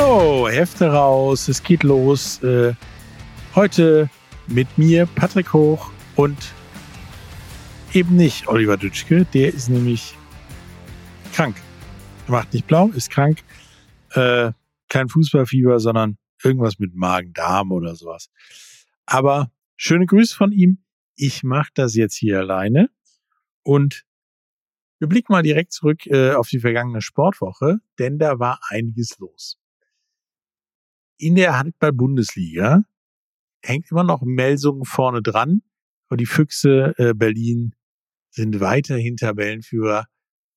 Hallo, Hefte raus, es geht los. Äh, heute mit mir, Patrick Hoch und eben nicht Oliver Dütschke, der ist nämlich krank. Er macht nicht blau, ist krank. Äh, kein Fußballfieber, sondern irgendwas mit Magen-Darm oder sowas. Aber schöne Grüße von ihm. Ich mache das jetzt hier alleine und wir blicken mal direkt zurück äh, auf die vergangene Sportwoche, denn da war einiges los in der Handball-Bundesliga hängt immer noch Melsungen vorne dran. Aber die Füchse äh, Berlin sind weiterhin Tabellenführer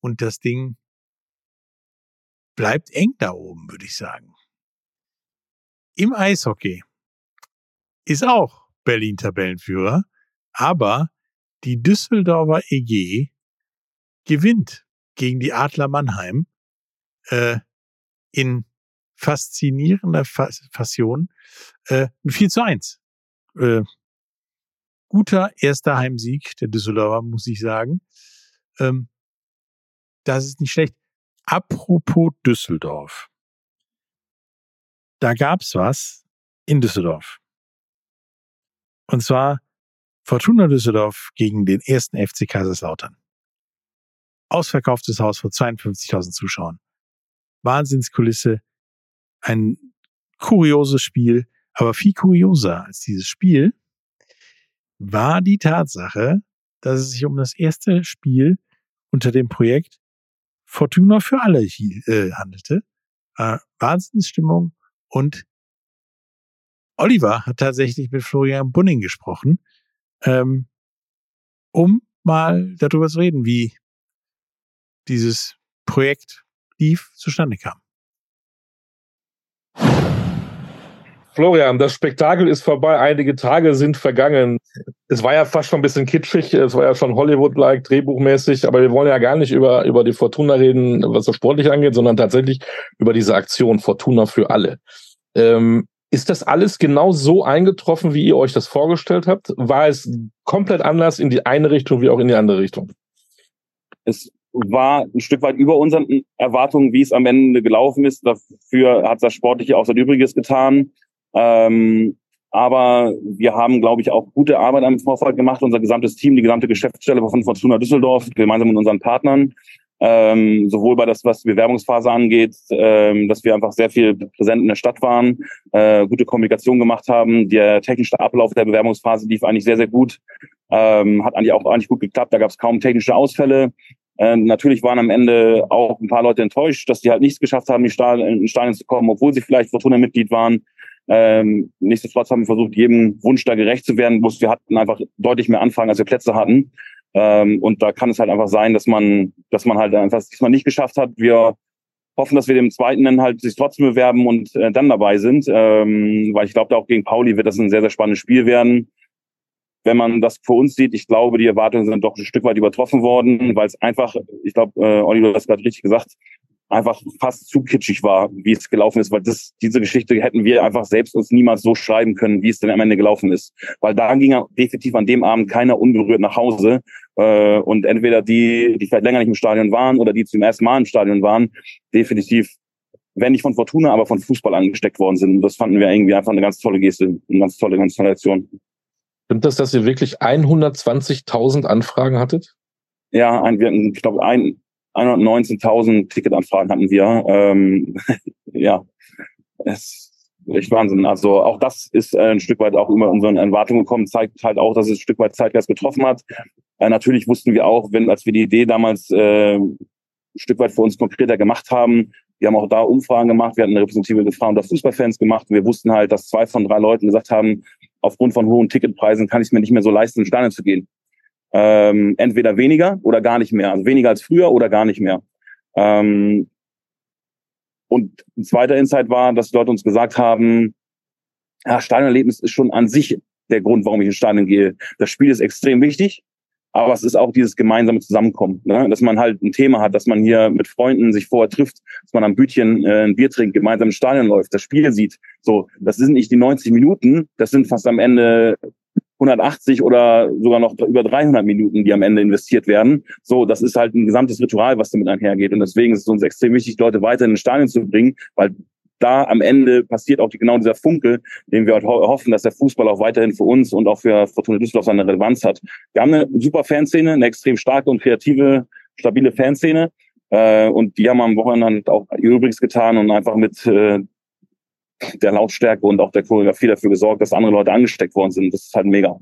und das Ding bleibt eng da oben, würde ich sagen. Im Eishockey ist auch Berlin Tabellenführer, aber die Düsseldorfer EG gewinnt gegen die Adler Mannheim äh, in faszinierender Fassion äh, mit 4 zu 1. Äh, guter erster Heimsieg der Düsseldorfer, muss ich sagen. Ähm, das ist nicht schlecht. Apropos Düsseldorf. Da gab's was in Düsseldorf. Und zwar Fortuna Düsseldorf gegen den ersten FC Kaiserslautern. Ausverkauftes Haus vor 52.000 Zuschauern. Wahnsinnskulisse ein kurioses Spiel, aber viel kurioser als dieses Spiel war die Tatsache, dass es sich um das erste Spiel unter dem Projekt Fortuna für alle äh, handelte. Äh, Wahnsinnsstimmung und Oliver hat tatsächlich mit Florian Bunning gesprochen, ähm, um mal darüber zu reden, wie dieses Projekt lief zustande kam. Florian, das Spektakel ist vorbei, einige Tage sind vergangen. Es war ja fast schon ein bisschen kitschig, es war ja schon Hollywood-like, drehbuchmäßig, aber wir wollen ja gar nicht über, über die Fortuna reden, was das sportlich angeht, sondern tatsächlich über diese Aktion Fortuna für alle. Ähm, ist das alles genau so eingetroffen, wie ihr euch das vorgestellt habt? War es komplett anders in die eine Richtung wie auch in die andere Richtung? Es war ein Stück weit über unseren Erwartungen, wie es am Ende gelaufen ist. Dafür hat das Sportliche auch sein Übriges getan. Ähm, aber wir haben, glaube ich, auch gute Arbeit am Vorfall gemacht. Unser gesamtes Team, die gesamte Geschäftsstelle von Fortuna Düsseldorf, gemeinsam mit unseren Partnern, ähm, sowohl bei das, was die Bewerbungsphase angeht, ähm, dass wir einfach sehr viel präsent in der Stadt waren, äh, gute Kommunikation gemacht haben. Der technische Ablauf der Bewerbungsphase lief eigentlich sehr, sehr gut. Ähm, hat eigentlich auch eigentlich gut geklappt. Da gab es kaum technische Ausfälle. Äh, natürlich waren am Ende auch ein paar Leute enttäuscht, dass die halt nichts geschafft haben, in die Stadien zu kommen, obwohl sie vielleicht Fortuna-Mitglied waren. Ähm, nichtsdestotrotz haben wir versucht, jedem Wunsch da gerecht zu werden. Bloß wir hatten einfach deutlich mehr Anfang, als wir Plätze hatten. Ähm, und da kann es halt einfach sein, dass man, dass man halt einfach diesmal nicht geschafft hat. Wir hoffen, dass wir dem zweiten dann halt sich trotzdem bewerben und äh, dann dabei sind. Ähm, weil ich glaube, da auch gegen Pauli wird das ein sehr, sehr spannendes Spiel werden. Wenn man das für uns sieht, ich glaube, die Erwartungen sind doch ein Stück weit übertroffen worden, weil es einfach, ich glaube, äh, Olli, du hast gerade richtig gesagt, einfach fast zu kitschig war, wie es gelaufen ist, weil das, diese Geschichte hätten wir einfach selbst uns niemals so schreiben können, wie es denn am Ende gelaufen ist. Weil da ging definitiv an dem Abend keiner unberührt nach Hause. Äh, und entweder die, die vielleicht länger nicht im Stadion waren oder die zum ersten Mal im Stadion waren, definitiv, wenn nicht von Fortuna, aber von Fußball angesteckt worden sind. Und das fanden wir irgendwie einfach eine ganz tolle Geste, eine ganz tolle Konstellation. Stimmt das, dass ihr wirklich 120.000 Anfragen hattet? Ja, ein, wir hatten, ich glaube, ein, 119.000 Ticketanfragen hatten wir. Ähm, ja, es ist echt Wahnsinn. Also auch das ist äh, ein Stück weit auch über unseren Erwartungen gekommen, zeigt halt auch, dass es ein Stück weit Zeitgeist getroffen hat. Äh, natürlich wussten wir auch, wenn als wir die Idee damals äh, ein Stück weit für uns konkreter gemacht haben, wir haben auch da Umfragen gemacht, wir hatten eine repräsentative Befragung der Fußballfans gemacht und wir wussten halt, dass zwei von drei Leuten gesagt haben, aufgrund von hohen Ticketpreisen kann ich es mir nicht mehr so leisten, in Stadion zu gehen ähm, entweder weniger oder gar nicht mehr. Also weniger als früher oder gar nicht mehr. Ähm, und ein zweiter Insight war, dass die Leute uns gesagt haben, ja, Stadionerlebnis ist schon an sich der Grund, warum ich ins Stadion gehe. Das Spiel ist extrem wichtig, aber es ist auch dieses gemeinsame Zusammenkommen, ne? dass man halt ein Thema hat, dass man hier mit Freunden sich vorher trifft, dass man am Bütchen äh, ein Bier trinkt, gemeinsam ins Stadion läuft, das Spiel sieht. So, das sind nicht die 90 Minuten, das sind fast am Ende 180 oder sogar noch über 300 Minuten, die am Ende investiert werden. So, das ist halt ein gesamtes Ritual, was damit einhergeht. Und deswegen ist es uns extrem wichtig, Leute weiter in den Stadion zu bringen, weil da am Ende passiert auch die, genau dieser Funkel, den wir ho hoffen, dass der Fußball auch weiterhin für uns und auch für Fortuna Düsseldorf seine Relevanz hat. Wir haben eine super Fanszene, eine extrem starke und kreative, stabile Fanszene. Äh, und die haben am Wochenende auch übrigens getan und einfach mit äh, der Lautstärke und auch der Choreografie dafür gesorgt, dass andere Leute angesteckt worden sind. Das ist halt mega.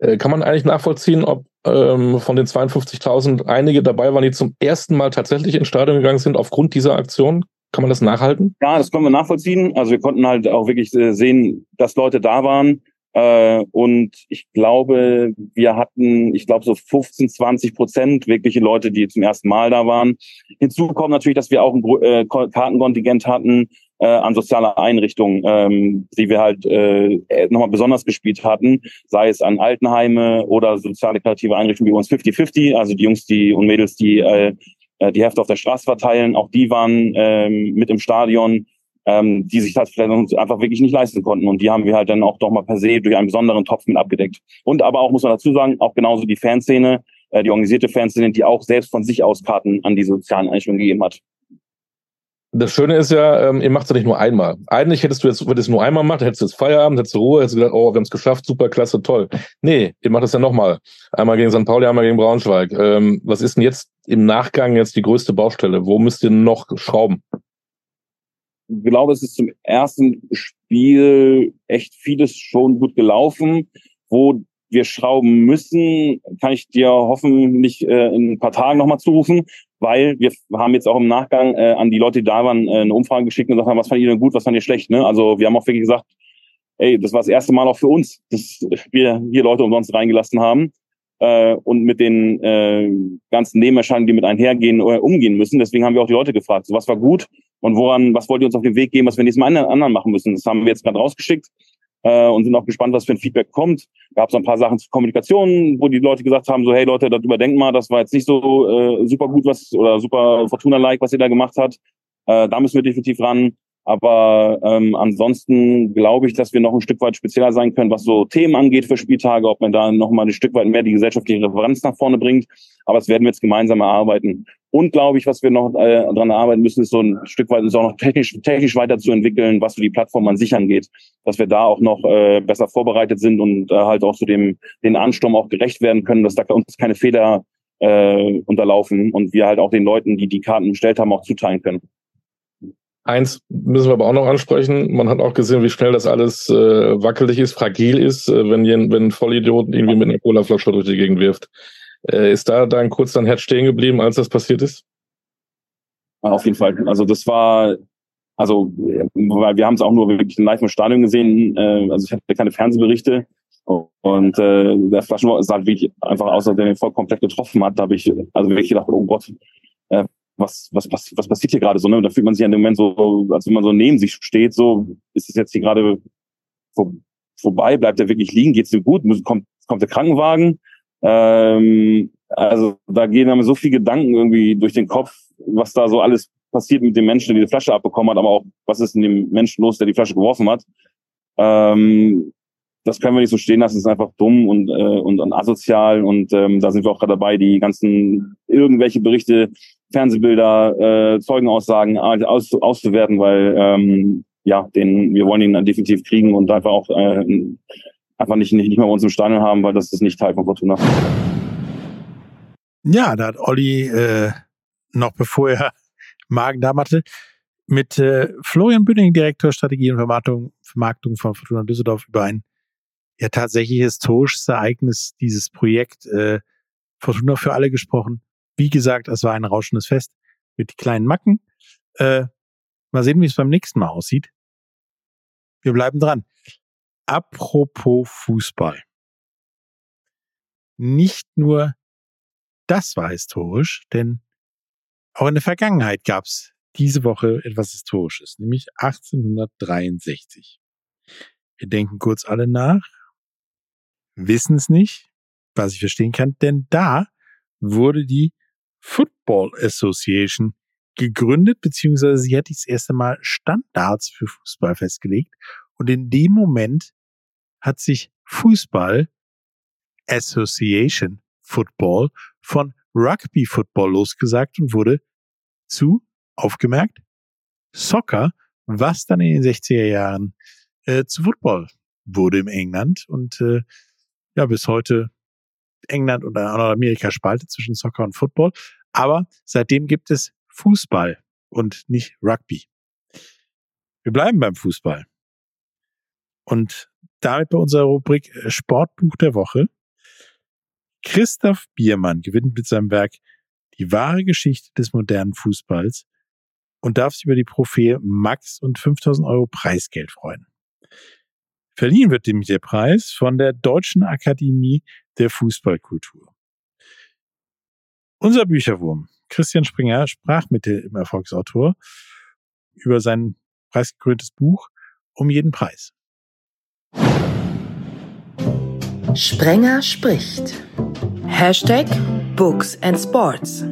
Äh, kann man eigentlich nachvollziehen, ob ähm, von den 52.000 einige dabei waren, die zum ersten Mal tatsächlich ins Stadion gegangen sind aufgrund dieser Aktion? Kann man das nachhalten? Ja, das können wir nachvollziehen. Also wir konnten halt auch wirklich äh, sehen, dass Leute da waren. Äh, und ich glaube, wir hatten, ich glaube, so 15, 20 Prozent wirkliche Leute, die zum ersten Mal da waren. Hinzu kommt natürlich, dass wir auch ein äh, Kartenkontingent hatten, an soziale Einrichtungen, ähm, die wir halt nochmal besonders gespielt hatten, sei es an Altenheime oder soziale kreative Einrichtungen wie uns 50-50, also die Jungs die und Mädels, die äh, die Hefte auf der Straße verteilen, auch die waren ähm, mit im Stadion, ähm, die sich das vielleicht einfach wirklich nicht leisten konnten. Und die haben wir halt dann auch doch mal per se durch einen besonderen Topf mit abgedeckt. Und aber auch, muss man dazu sagen, auch genauso die Fanszene, äh, die organisierte Fanszene, die auch selbst von sich aus Karten an die sozialen Einrichtungen gegeben hat. Das Schöne ist ja, ähm, ihr macht es ja nicht nur einmal. Eigentlich hättest du jetzt, wenn du es nur einmal macht, hättest du jetzt Feierabend, hättest du Ruhe, hättest du gedacht, oh, wir haben es geschafft, super, klasse, toll. Nee, ihr macht es ja nochmal. Einmal gegen St. Pauli, einmal gegen Braunschweig. Ähm, was ist denn jetzt im Nachgang jetzt die größte Baustelle? Wo müsst ihr noch schrauben? Ich glaube, es ist zum ersten Spiel echt vieles schon gut gelaufen. Wo wir schrauben müssen, kann ich dir hoffentlich äh, in ein paar Tagen nochmal zurufen, weil wir haben jetzt auch im Nachgang äh, an die Leute, die da waren, äh, eine Umfrage geschickt und gesagt haben, was fand ihr denn gut, was fand ihr schlecht. Ne? Also wir haben auch wirklich gesagt, ey, das war das erste Mal auch für uns, dass wir hier Leute umsonst reingelassen haben äh, und mit den äh, ganzen Nebenerscheinungen, die mit einhergehen, umgehen müssen. Deswegen haben wir auch die Leute gefragt, so, was war gut und woran, was wollt ihr uns auf den Weg geben, was wir nächstes Mal anderen machen müssen. Das haben wir jetzt gerade rausgeschickt äh, und sind auch gespannt, was für ein Feedback kommt. Gab es ein paar Sachen zur Kommunikation, wo die Leute gesagt haben, so hey Leute, das überdenkt mal, das war jetzt nicht so äh, super gut was oder super Fortuna-like, was ihr da gemacht habt. Äh, da müssen wir definitiv ran. Aber ähm, ansonsten glaube ich, dass wir noch ein Stück weit spezieller sein können, was so Themen angeht für Spieltage, ob man da noch mal ein Stück weit mehr die gesellschaftliche Referenz nach vorne bringt. Aber das werden wir jetzt gemeinsam erarbeiten. Und glaube ich, was wir noch äh, daran arbeiten müssen, ist so ein Stück weit ist auch noch technisch, technisch weiterzuentwickeln, was so die Plattform an sich angeht, dass wir da auch noch äh, besser vorbereitet sind und äh, halt auch zu dem den Ansturm auch gerecht werden können, dass da uns keine Fehler äh, unterlaufen und wir halt auch den Leuten, die die Karten bestellt haben, auch zuteilen können. Eins müssen wir aber auch noch ansprechen. Man hat auch gesehen, wie schnell das alles äh, wackelig ist, fragil ist, äh, wenn, wenn ein Vollidiot irgendwie mit einer Colaflasche durch die Gegend wirft. Äh, ist da dann kurz dein Herz stehen geblieben, als das passiert ist? Auf jeden Fall. Also das war, also weil wir haben es auch nur wirklich live im Stadion gesehen. Äh, also ich hatte keine Fernsehberichte und äh, der Flaschenwurf sah wirklich einfach aus, als der den voll komplett getroffen hat. Da habe ich also wirklich gedacht, oh Gott, äh, was, was, was, was passiert hier gerade so, ne? Und da fühlt man sich an dem Moment so, als wenn man so neben sich steht, so, ist es jetzt hier gerade vor, vorbei, bleibt er wirklich liegen, geht's ihm gut, kommt, kommt der Krankenwagen. Ähm, also da gehen einem so viele Gedanken irgendwie durch den Kopf, was da so alles passiert mit dem Menschen, der die Flasche abbekommen hat, aber auch, was ist in dem Menschen los, der die Flasche geworfen hat. Ähm, das können wir nicht so stehen lassen, das ist einfach dumm und, äh, und, und asozial und ähm, da sind wir auch gerade dabei, die ganzen irgendwelche Berichte Fernsehbilder, äh, Zeugenaussagen aus, auszuwerten, weil ähm, ja, den, wir wollen ihn dann definitiv kriegen und einfach auch äh, einfach nicht, nicht, nicht mehr bei uns im Stadion haben, weil das ist nicht Teil von Fortuna. Ja, da hat Olli äh, noch bevor er Magen-Darm hatte, mit äh, Florian Bünding, Direktor Strategie und Vermarktung, Vermarktung von Fortuna Düsseldorf, über ein ja tatsächlich historisches Ereignis, dieses Projekt äh, Fortuna für alle gesprochen. Wie gesagt, es war ein rauschendes Fest mit kleinen Macken. Äh, mal sehen, wie es beim nächsten Mal aussieht. Wir bleiben dran. Apropos Fußball. Nicht nur das war historisch, denn auch in der Vergangenheit gab es diese Woche etwas Historisches, nämlich 1863. Wir denken kurz alle nach, wissen es nicht, was ich verstehen kann, denn da wurde die Football Association gegründet, beziehungsweise sie hat das erste Mal Standards für Fußball festgelegt. Und in dem Moment hat sich Fußball Association Football von Rugby Football losgesagt und wurde zu, aufgemerkt, Soccer was dann in den 60er Jahren äh, zu Football wurde im England und äh, ja, bis heute England und Amerika spaltet zwischen Soccer und Football. Aber seitdem gibt es Fußball und nicht Rugby. Wir bleiben beim Fußball. Und damit bei unserer Rubrik äh, Sportbuch der Woche. Christoph Biermann gewinnt mit seinem Werk die wahre Geschichte des modernen Fußballs und darf sich über die Trophäe Max und 5000 Euro Preisgeld freuen. Verliehen wird nämlich der Preis von der Deutschen Akademie der Fußballkultur. Unser Bücherwurm Christian Springer sprach mit dem Erfolgsautor über sein preisgekröntes Buch um jeden Preis. Sprenger spricht. Hashtag Books and Sports.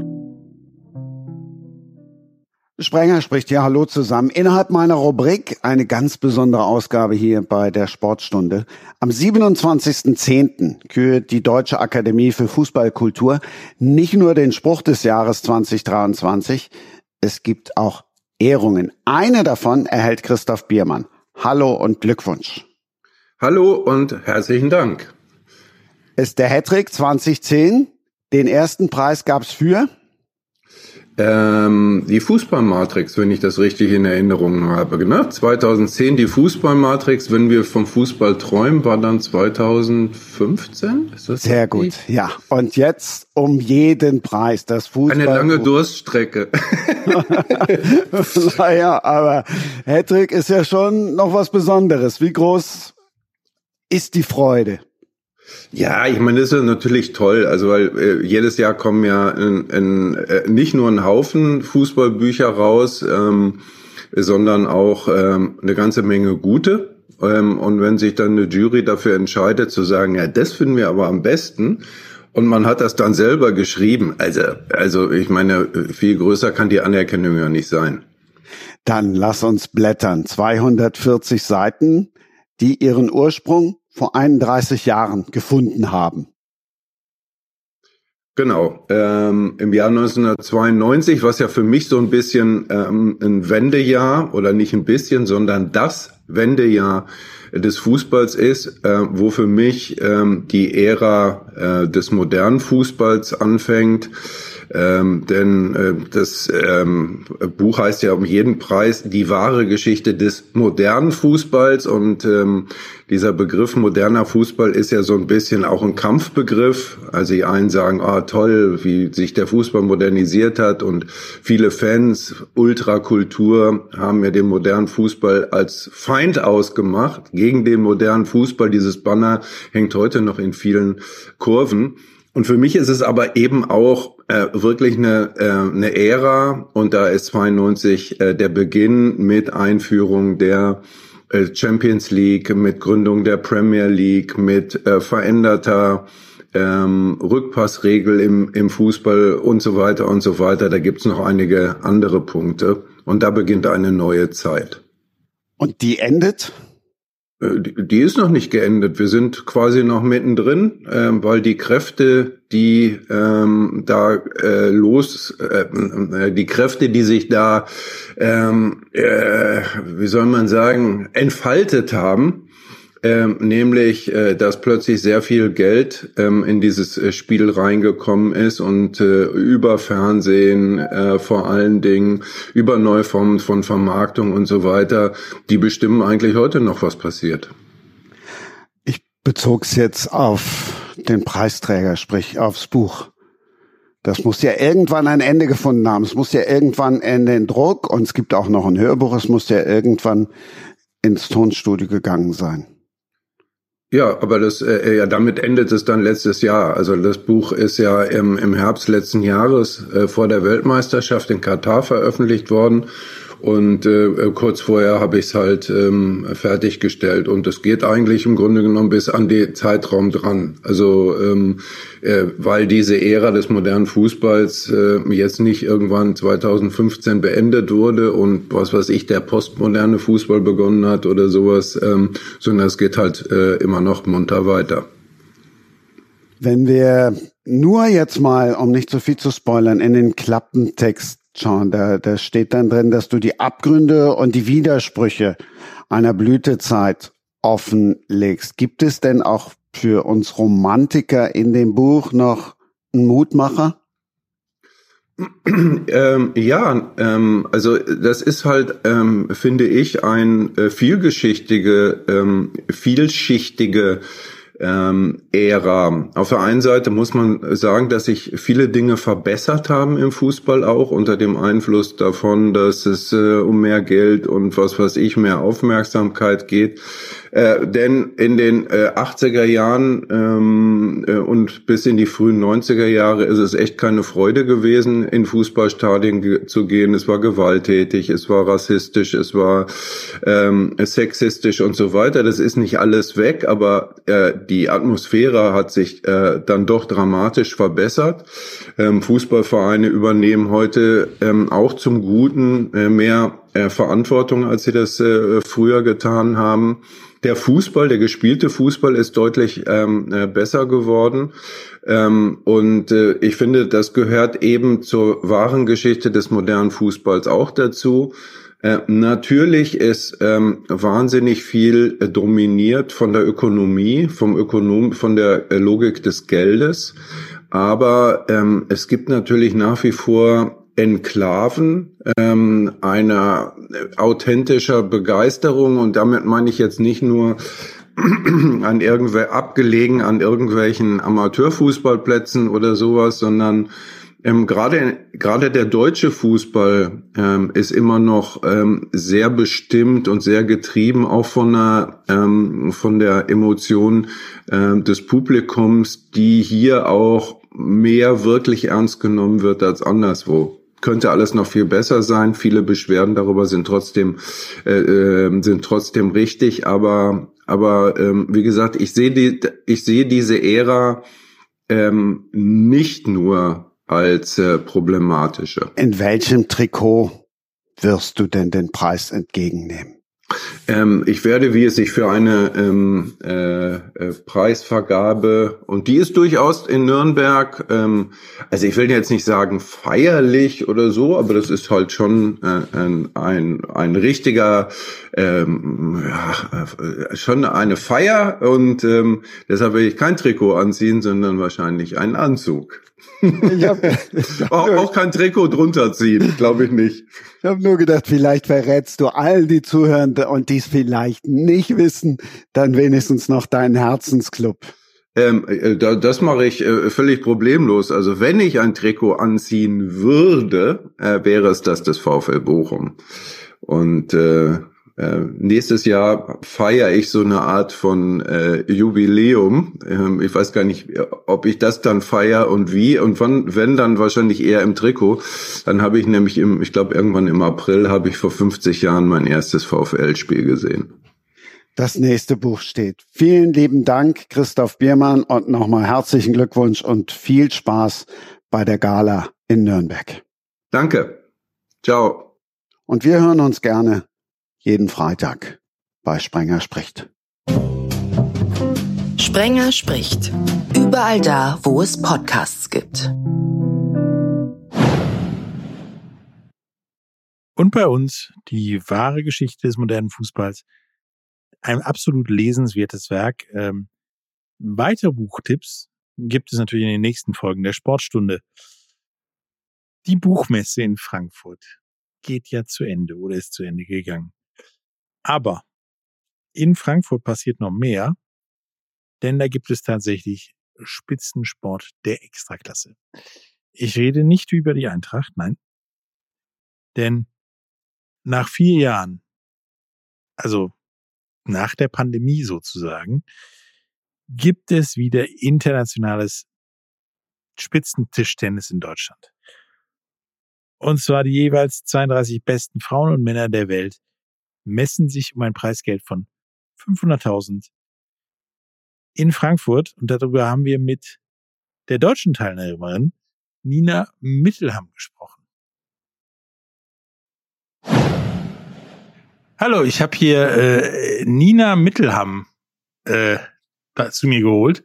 Sprenger spricht ja Hallo zusammen. Innerhalb meiner Rubrik eine ganz besondere Ausgabe hier bei der Sportstunde. Am 27.10. kürt die Deutsche Akademie für Fußballkultur nicht nur den Spruch des Jahres 2023, es gibt auch Ehrungen. Eine davon erhält Christoph Biermann. Hallo und Glückwunsch. Hallo und herzlichen Dank. Ist der Hattrick 2010. Den ersten Preis gab's für? Ähm, die Fußballmatrix, wenn ich das richtig in Erinnerung habe. Ne? 2010 die Fußballmatrix, wenn wir vom Fußball träumen, war dann 2015. Ist das Sehr richtig? gut, ja. Und jetzt um jeden Preis das Fußball. Eine lange Durststrecke. naja, aber Hattrick ist ja schon noch was Besonderes. Wie groß ist die Freude? Ja, ich meine, das ist natürlich toll. Also weil äh, jedes Jahr kommen ja in, in, äh, nicht nur ein Haufen Fußballbücher raus, ähm, sondern auch ähm, eine ganze Menge gute. Ähm, und wenn sich dann eine Jury dafür entscheidet zu sagen, ja, das finden wir aber am besten, und man hat das dann selber geschrieben, also, also ich meine, viel größer kann die Anerkennung ja nicht sein. Dann lass uns blättern. 240 Seiten, die ihren Ursprung vor 31 Jahren gefunden haben. Genau, ähm, im Jahr 1992, was ja für mich so ein bisschen ähm, ein Wendejahr oder nicht ein bisschen, sondern das Wendejahr des Fußballs ist, äh, wo für mich ähm, die Ära äh, des modernen Fußballs anfängt. Ähm, denn äh, das ähm, Buch heißt ja um jeden Preis die wahre Geschichte des modernen Fußballs und ähm, dieser Begriff moderner Fußball ist ja so ein bisschen auch ein Kampfbegriff. Also die einen sagen, ah toll, wie sich der Fußball modernisiert hat und viele Fans, Ultrakultur haben ja den modernen Fußball als Feind ausgemacht gegen den modernen Fußball. Dieses Banner hängt heute noch in vielen Kurven. Und für mich ist es aber eben auch äh, wirklich eine, äh, eine Ära und da ist 92 äh, der Beginn mit Einführung der äh, Champions League, mit Gründung der Premier League, mit äh, veränderter ähm, Rückpassregel im, im Fußball und so weiter und so weiter. Da gibt's noch einige andere Punkte und da beginnt eine neue Zeit. Und die endet? Äh, die ist noch nicht geendet. Wir sind quasi noch mittendrin, äh, weil die Kräfte, die ähm, da äh, los, äh, äh, die Kräfte, die sich da, ähm, äh, wie soll man sagen, entfaltet haben, ähm, nämlich, äh, dass plötzlich sehr viel Geld ähm, in dieses äh, Spiel reingekommen ist und äh, über Fernsehen äh, vor allen Dingen, über neue Formen von Vermarktung und so weiter, die bestimmen eigentlich heute noch, was passiert. Ich bezog es jetzt auf den Preisträger, sprich aufs Buch. Das muss ja irgendwann ein Ende gefunden haben. Es muss ja irgendwann in den Druck und es gibt auch noch ein Hörbuch. Es muss ja irgendwann ins Tonstudio gegangen sein. Ja, aber das, äh, ja, damit endet es dann letztes Jahr. Also das Buch ist ja im, im Herbst letzten Jahres äh, vor der Weltmeisterschaft in Katar veröffentlicht worden. Und äh, kurz vorher habe ich es halt ähm, fertiggestellt. Und es geht eigentlich im Grunde genommen bis an den Zeitraum dran. Also ähm, äh, weil diese Ära des modernen Fußballs äh, jetzt nicht irgendwann 2015 beendet wurde und was weiß ich, der postmoderne Fußball begonnen hat oder sowas, ähm, sondern es geht halt äh, immer noch munter weiter. Wenn wir nur jetzt mal, um nicht zu so viel zu spoilern, in den Klappentext Sean. Da, da steht dann drin, dass du die Abgründe und die Widersprüche einer Blütezeit offenlegst. Gibt es denn auch für uns Romantiker in dem Buch noch einen Mutmacher? Ähm, ja, ähm, also das ist halt, ähm, finde ich, ein äh, vielgeschichtige, ähm, vielschichtige ähm, Ära. Auf der einen Seite muss man sagen, dass sich viele Dinge verbessert haben im Fußball auch unter dem Einfluss davon, dass es äh, um mehr Geld und was weiß ich, mehr Aufmerksamkeit geht. Äh, denn in den äh, 80er Jahren ähm, äh, und bis in die frühen 90er Jahre ist es echt keine Freude gewesen, in Fußballstadien ge zu gehen. Es war gewalttätig, es war rassistisch, es war ähm, sexistisch und so weiter. Das ist nicht alles weg, aber äh, die Atmosphäre hat sich äh, dann doch dramatisch verbessert. Ähm, Fußballvereine übernehmen heute ähm, auch zum Guten äh, mehr äh, Verantwortung, als sie das äh, früher getan haben der Fußball, der gespielte Fußball ist deutlich ähm, äh, besser geworden. Ähm, und äh, ich finde, das gehört eben zur wahren Geschichte des modernen Fußballs auch dazu. Äh, natürlich ist ähm, wahnsinnig viel äh, dominiert von der Ökonomie, vom Ökonom, von der äh, Logik des Geldes. Aber ähm, es gibt natürlich nach wie vor Enklaven ähm, einer authentischer Begeisterung. Und damit meine ich jetzt nicht nur an irgendwelche abgelegen an irgendwelchen Amateurfußballplätzen oder sowas, sondern ähm, gerade gerade der deutsche Fußball ähm, ist immer noch ähm, sehr bestimmt und sehr getrieben auch von der ähm, von der Emotion ähm, des Publikums, die hier auch mehr wirklich ernst genommen wird als anderswo könnte alles noch viel besser sein. Viele Beschwerden darüber sind trotzdem äh, äh, sind trotzdem richtig, aber aber ähm, wie gesagt, ich sehe die ich sehe diese Ära ähm, nicht nur als äh, problematische. In welchem Trikot wirst du denn den Preis entgegennehmen? Ähm, ich werde, wie es sich für eine ähm, äh, äh, Preisvergabe und die ist durchaus in Nürnberg, ähm, also ich will jetzt nicht sagen feierlich oder so, aber das ist halt schon äh, ein, ein, ein richtiger, ähm, ja, äh, schon eine Feier und ähm, deshalb will ich kein Trikot anziehen, sondern wahrscheinlich einen Anzug. Ich hab, auch, auch kein Trikot drunter ziehen, glaube ich nicht. Ich habe nur gedacht, vielleicht verrätst du all die Zuhörenden und die es vielleicht nicht wissen, dann wenigstens noch deinen Herzensclub. Ähm, äh, das mache ich äh, völlig problemlos. Also wenn ich ein Trikot anziehen würde, äh, wäre es das des VfL Bochum. Und äh, äh, nächstes Jahr feiere ich so eine Art von äh, Jubiläum. Ähm, ich weiß gar nicht, ob ich das dann feiere und wie. Und wann, wenn dann wahrscheinlich eher im Trikot. Dann habe ich nämlich im, ich glaube irgendwann im April habe ich vor 50 Jahren mein erstes VfL-Spiel gesehen. Das nächste Buch steht. Vielen lieben Dank, Christoph Biermann, und nochmal herzlichen Glückwunsch und viel Spaß bei der Gala in Nürnberg. Danke. Ciao. Und wir hören uns gerne jeden Freitag bei Sprenger spricht. Sprenger spricht. Überall da, wo es Podcasts gibt. Und bei uns die wahre Geschichte des modernen Fußballs. Ein absolut lesenswertes Werk. Ähm, weitere Buchtipps gibt es natürlich in den nächsten Folgen der Sportstunde. Die Buchmesse in Frankfurt geht ja zu Ende oder ist zu Ende gegangen. Aber in Frankfurt passiert noch mehr, denn da gibt es tatsächlich Spitzensport der Extraklasse. Ich rede nicht über die Eintracht, nein. Denn nach vier Jahren, also nach der Pandemie sozusagen, gibt es wieder internationales Spitzentischtennis in Deutschland. Und zwar die jeweils 32 besten Frauen und Männer der Welt messen sich um ein Preisgeld von 500.000 in Frankfurt. Und darüber haben wir mit der deutschen Teilnehmerin Nina Mittelham gesprochen. Hallo, ich habe hier äh, Nina Mittelham äh, zu mir geholt,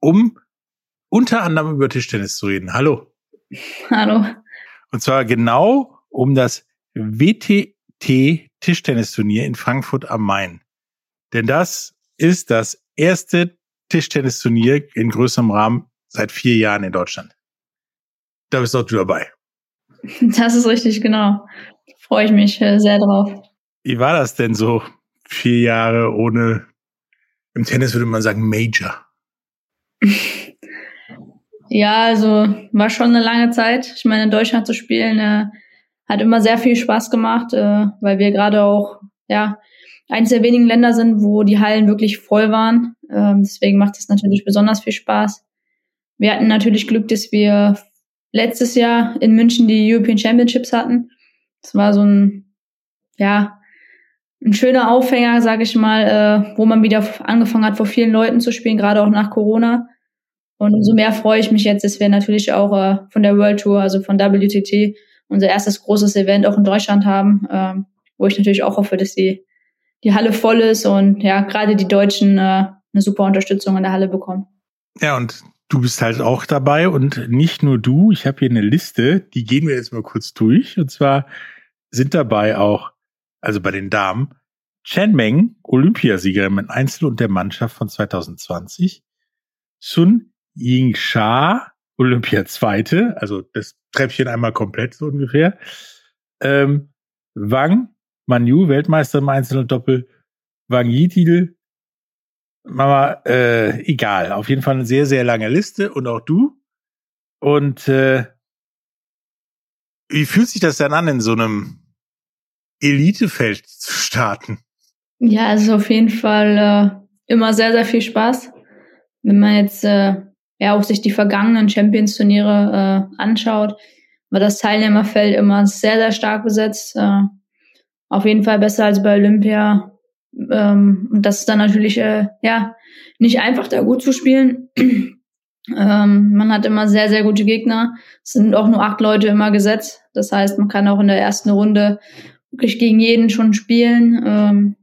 um unter anderem über Tischtennis zu reden. Hallo. Hallo. Und zwar genau um das WTT Tischtennisturnier in Frankfurt am Main. Denn das ist das erste Tischtennisturnier in größerem Rahmen seit vier Jahren in Deutschland. Da bist auch du dabei. Das ist richtig, genau. Freue ich mich äh, sehr drauf. Wie war das denn so? Vier Jahre ohne, im Tennis würde man sagen, Major. ja, also war schon eine lange Zeit. Ich meine, in Deutschland zu spielen äh, hat immer sehr viel Spaß gemacht, äh, weil wir gerade auch, ja, eines der wenigen Länder sind, wo die Hallen wirklich voll waren. Ähm, deswegen macht es natürlich besonders viel Spaß. Wir hatten natürlich Glück, dass wir letztes Jahr in München die European Championships hatten. Das war so ein, ja, ein schöner Aufhänger, sage ich mal, äh, wo man wieder angefangen hat, vor vielen Leuten zu spielen, gerade auch nach Corona. Und umso mehr freue ich mich jetzt, dass wir natürlich auch äh, von der World Tour, also von WTT, unser erstes großes Event auch in Deutschland haben, äh, wo ich natürlich auch hoffe, dass die, die Halle voll ist und ja, gerade die Deutschen äh, eine super Unterstützung in der Halle bekommen. Ja, und du bist halt auch dabei und nicht nur du. Ich habe hier eine Liste, die gehen wir jetzt mal kurz durch. Und zwar sind dabei auch, also bei den Damen, Chen Meng, Olympiasiegerin im Einzel und der Mannschaft von 2020, Sun Yingsha, Olympia Zweite, also das Treppchen einmal komplett so ungefähr. Ähm, Wang Manu, Weltmeister im Einzel und Doppel, Wang Yi-Titel, Mama, äh, egal. Auf jeden Fall eine sehr, sehr lange Liste und auch du. Und äh, wie fühlt sich das dann an, in so einem Elitefeld zu starten? Ja, also auf jeden Fall äh, immer sehr, sehr viel Spaß. Wenn man jetzt äh, ja auch sich die vergangenen Champions-Turniere äh, anschaut, war das Teilnehmerfeld immer sehr, sehr stark besetzt. Äh, auf jeden Fall besser als bei Olympia. Ähm, und das ist dann natürlich äh, ja nicht einfach, da gut zu spielen. ähm, man hat immer sehr, sehr gute Gegner. Es sind auch nur acht Leute immer gesetzt. Das heißt, man kann auch in der ersten Runde wirklich gegen jeden schon spielen. Ähm,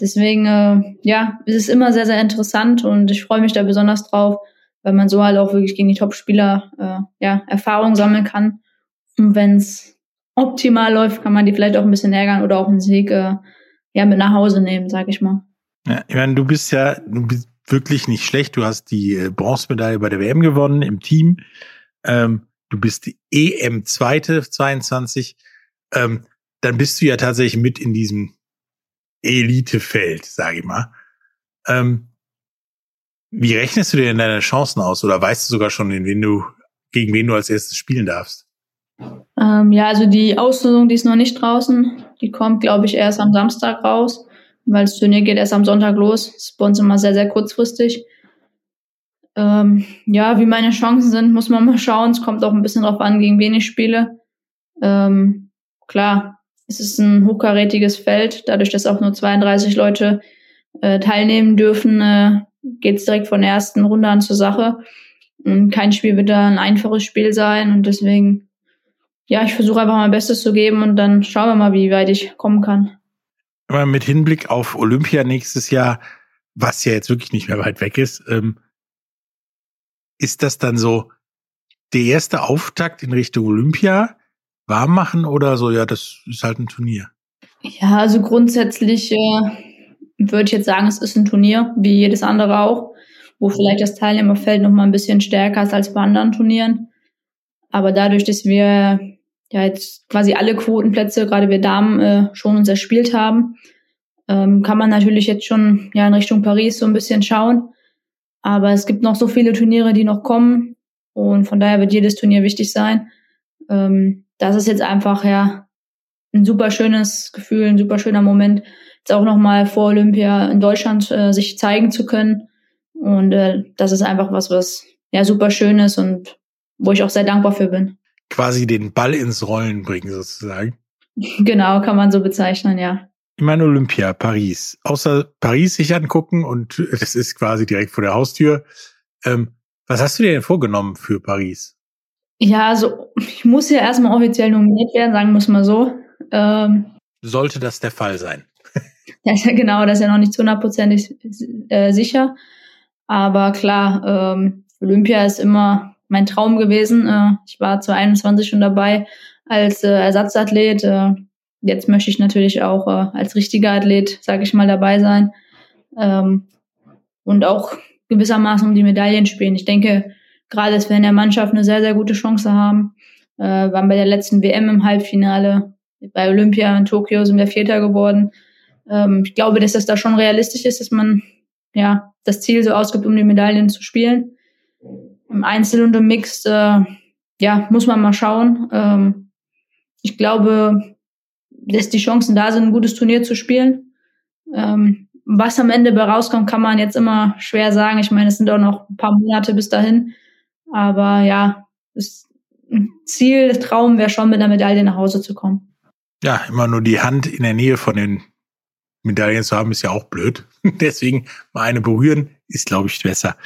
deswegen, äh, ja, es ist immer sehr, sehr interessant und ich freue mich da besonders drauf, weil man so halt auch wirklich gegen die Top-Spieler äh, ja, Erfahrung sammeln kann. Und wenn es optimal läuft, kann man die vielleicht auch ein bisschen ärgern oder auch einen Sieg äh, ja mit nach Hause nehmen, sag ich mal. Ja, ich meine, du bist ja du bist wirklich nicht schlecht. Du hast die äh, Bronzemedaille bei der WM gewonnen im Team. Ähm, du bist die EM Zweite 22. Ähm, dann bist du ja tatsächlich mit in diesem Elitefeld, sage ich mal. Ähm, wie rechnest du dir denn deine Chancen aus oder weißt du sogar schon, in wen du, gegen wen du als erstes spielen darfst? Ähm, ja, also die Auslosung, die ist noch nicht draußen. Die kommt, glaube ich, erst am Samstag raus, weil das Turnier geht erst am Sonntag los. Das ist bei uns immer sehr, sehr kurzfristig. Ähm, ja, wie meine Chancen sind, muss man mal schauen. Es kommt auch ein bisschen drauf an, gegen wen ich spiele. Ähm, klar, es ist ein hochkarätiges Feld. Dadurch, dass auch nur 32 Leute äh, teilnehmen dürfen, äh, geht es direkt von der ersten Runde an zur Sache. Und kein Spiel wird da ein einfaches Spiel sein. Und deswegen ja, ich versuche einfach mein Bestes zu geben und dann schauen wir mal, wie weit ich kommen kann. Aber mit Hinblick auf Olympia nächstes Jahr, was ja jetzt wirklich nicht mehr weit weg ist, ähm, ist das dann so der erste Auftakt in Richtung Olympia? Warm machen oder so? Ja, das ist halt ein Turnier. Ja, also grundsätzlich äh, würde ich jetzt sagen, es ist ein Turnier, wie jedes andere auch, wo vielleicht das Teilnehmerfeld noch mal ein bisschen stärker ist als bei anderen Turnieren. Aber dadurch, dass wir ja jetzt quasi alle Quotenplätze, gerade wir Damen, äh, schon uns erspielt haben, ähm, kann man natürlich jetzt schon ja in Richtung Paris so ein bisschen schauen. Aber es gibt noch so viele Turniere, die noch kommen. Und von daher wird jedes Turnier wichtig sein. Ähm, das ist jetzt einfach ja ein super schönes Gefühl, ein super schöner Moment, jetzt auch nochmal vor Olympia in Deutschland äh, sich zeigen zu können. Und äh, das ist einfach was, was ja super schön ist und wo ich auch sehr dankbar für bin. Quasi den Ball ins Rollen bringen, sozusagen. Genau, kann man so bezeichnen, ja. Ich meine Olympia, Paris. Außer Paris sich angucken und das ist quasi direkt vor der Haustür. Ähm, was hast du dir denn vorgenommen für Paris? Ja, also ich muss ja erstmal offiziell nominiert werden, sagen wir es mal so. Ähm, Sollte das der Fall sein? ja, genau, das ist ja noch nicht zu hundertprozentig äh, sicher. Aber klar, ähm, Olympia ist immer mein Traum gewesen. Äh, ich war zu 21 schon dabei als äh, Ersatzathlet. Äh, jetzt möchte ich natürlich auch äh, als richtiger Athlet, sage ich mal, dabei sein. Ähm, und auch gewissermaßen um die Medaillen spielen. Ich denke, gerade dass wir in der Mannschaft eine sehr, sehr gute Chance haben. Äh, waren bei der letzten WM im Halbfinale. Bei Olympia in Tokio sind wir Vierter geworden. Ähm, ich glaube, dass das da schon realistisch ist, dass man ja das Ziel so ausgibt, um die Medaillen zu spielen. Im Einzel und im Mix, äh, ja, muss man mal schauen. Ähm, ich glaube, dass die Chancen da sind, ein gutes Turnier zu spielen. Ähm, was am Ende bei rauskommt, kann man jetzt immer schwer sagen. Ich meine, es sind auch noch ein paar Monate bis dahin. Aber ja, das Ziel, das Traum wäre schon, mit einer Medaille nach Hause zu kommen. Ja, immer nur die Hand in der Nähe von den Medaillen zu haben, ist ja auch blöd. Deswegen mal eine berühren, ist, glaube ich, besser.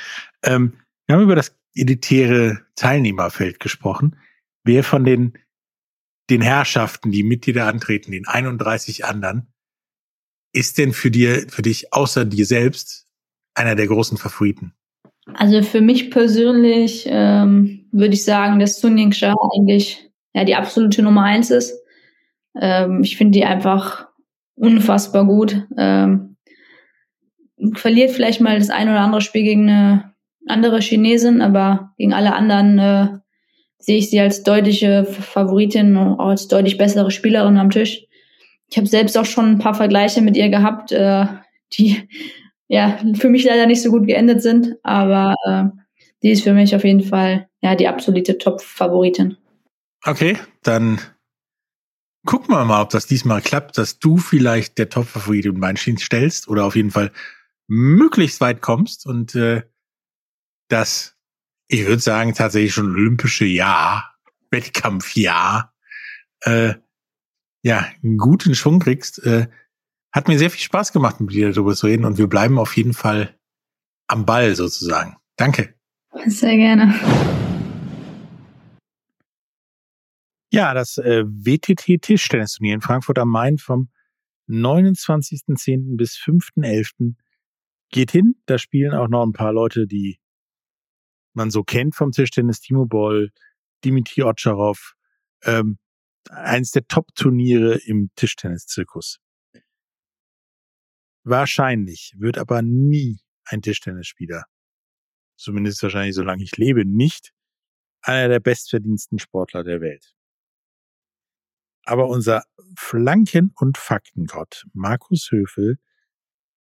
Ähm, wir haben über das elitäre Teilnehmerfeld gesprochen. Wer von den, den Herrschaften, die Mitglieder antreten, den 31 anderen, ist denn für dir, für dich außer dir selbst einer der großen Favoriten? Also für mich persönlich ähm, würde ich sagen, dass Sun Ying Shah eigentlich ja die absolute Nummer eins ist. Ähm, ich finde die einfach unfassbar gut. Ähm, verliert vielleicht mal das ein oder andere Spiel gegen eine andere Chinesin, aber gegen alle anderen äh, sehe ich sie als deutliche Favoritin und auch als deutlich bessere Spielerin am Tisch. Ich habe selbst auch schon ein paar Vergleiche mit ihr gehabt, äh, die ja für mich leider nicht so gut geendet sind, aber äh, die ist für mich auf jeden Fall ja die absolute Top-Favoritin. Okay, dann gucken wir mal, ob das diesmal klappt, dass du vielleicht der Top-Favorit im Beinstein stellst oder auf jeden Fall möglichst weit kommst und äh, das, ich würde sagen, tatsächlich schon olympische Jahr, Wettkampfjahr, äh, ja, einen guten Schwung kriegst. Äh, hat mir sehr viel Spaß gemacht, mit dir darüber zu reden und wir bleiben auf jeden Fall am Ball sozusagen. Danke. Sehr gerne. Ja, das äh, WTT Tischtennisturnier in Frankfurt am Main vom 29.10. bis 5.11. geht hin. Da spielen auch noch ein paar Leute, die man so kennt vom Tischtennis. Timo Boll, Dimitri Otscharov, ähm, eins der Top-Turniere im Tischtennis-Zirkus. Wahrscheinlich wird aber nie ein Tischtennisspieler, zumindest wahrscheinlich solange ich lebe, nicht einer der bestverdiensten Sportler der Welt. Aber unser Flanken- und Faktengott Markus Höfel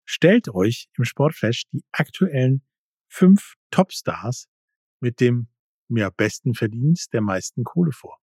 stellt euch im Sportflash die aktuellen fünf Topstars mit dem ja, besten Verdienst der meisten Kohle vor.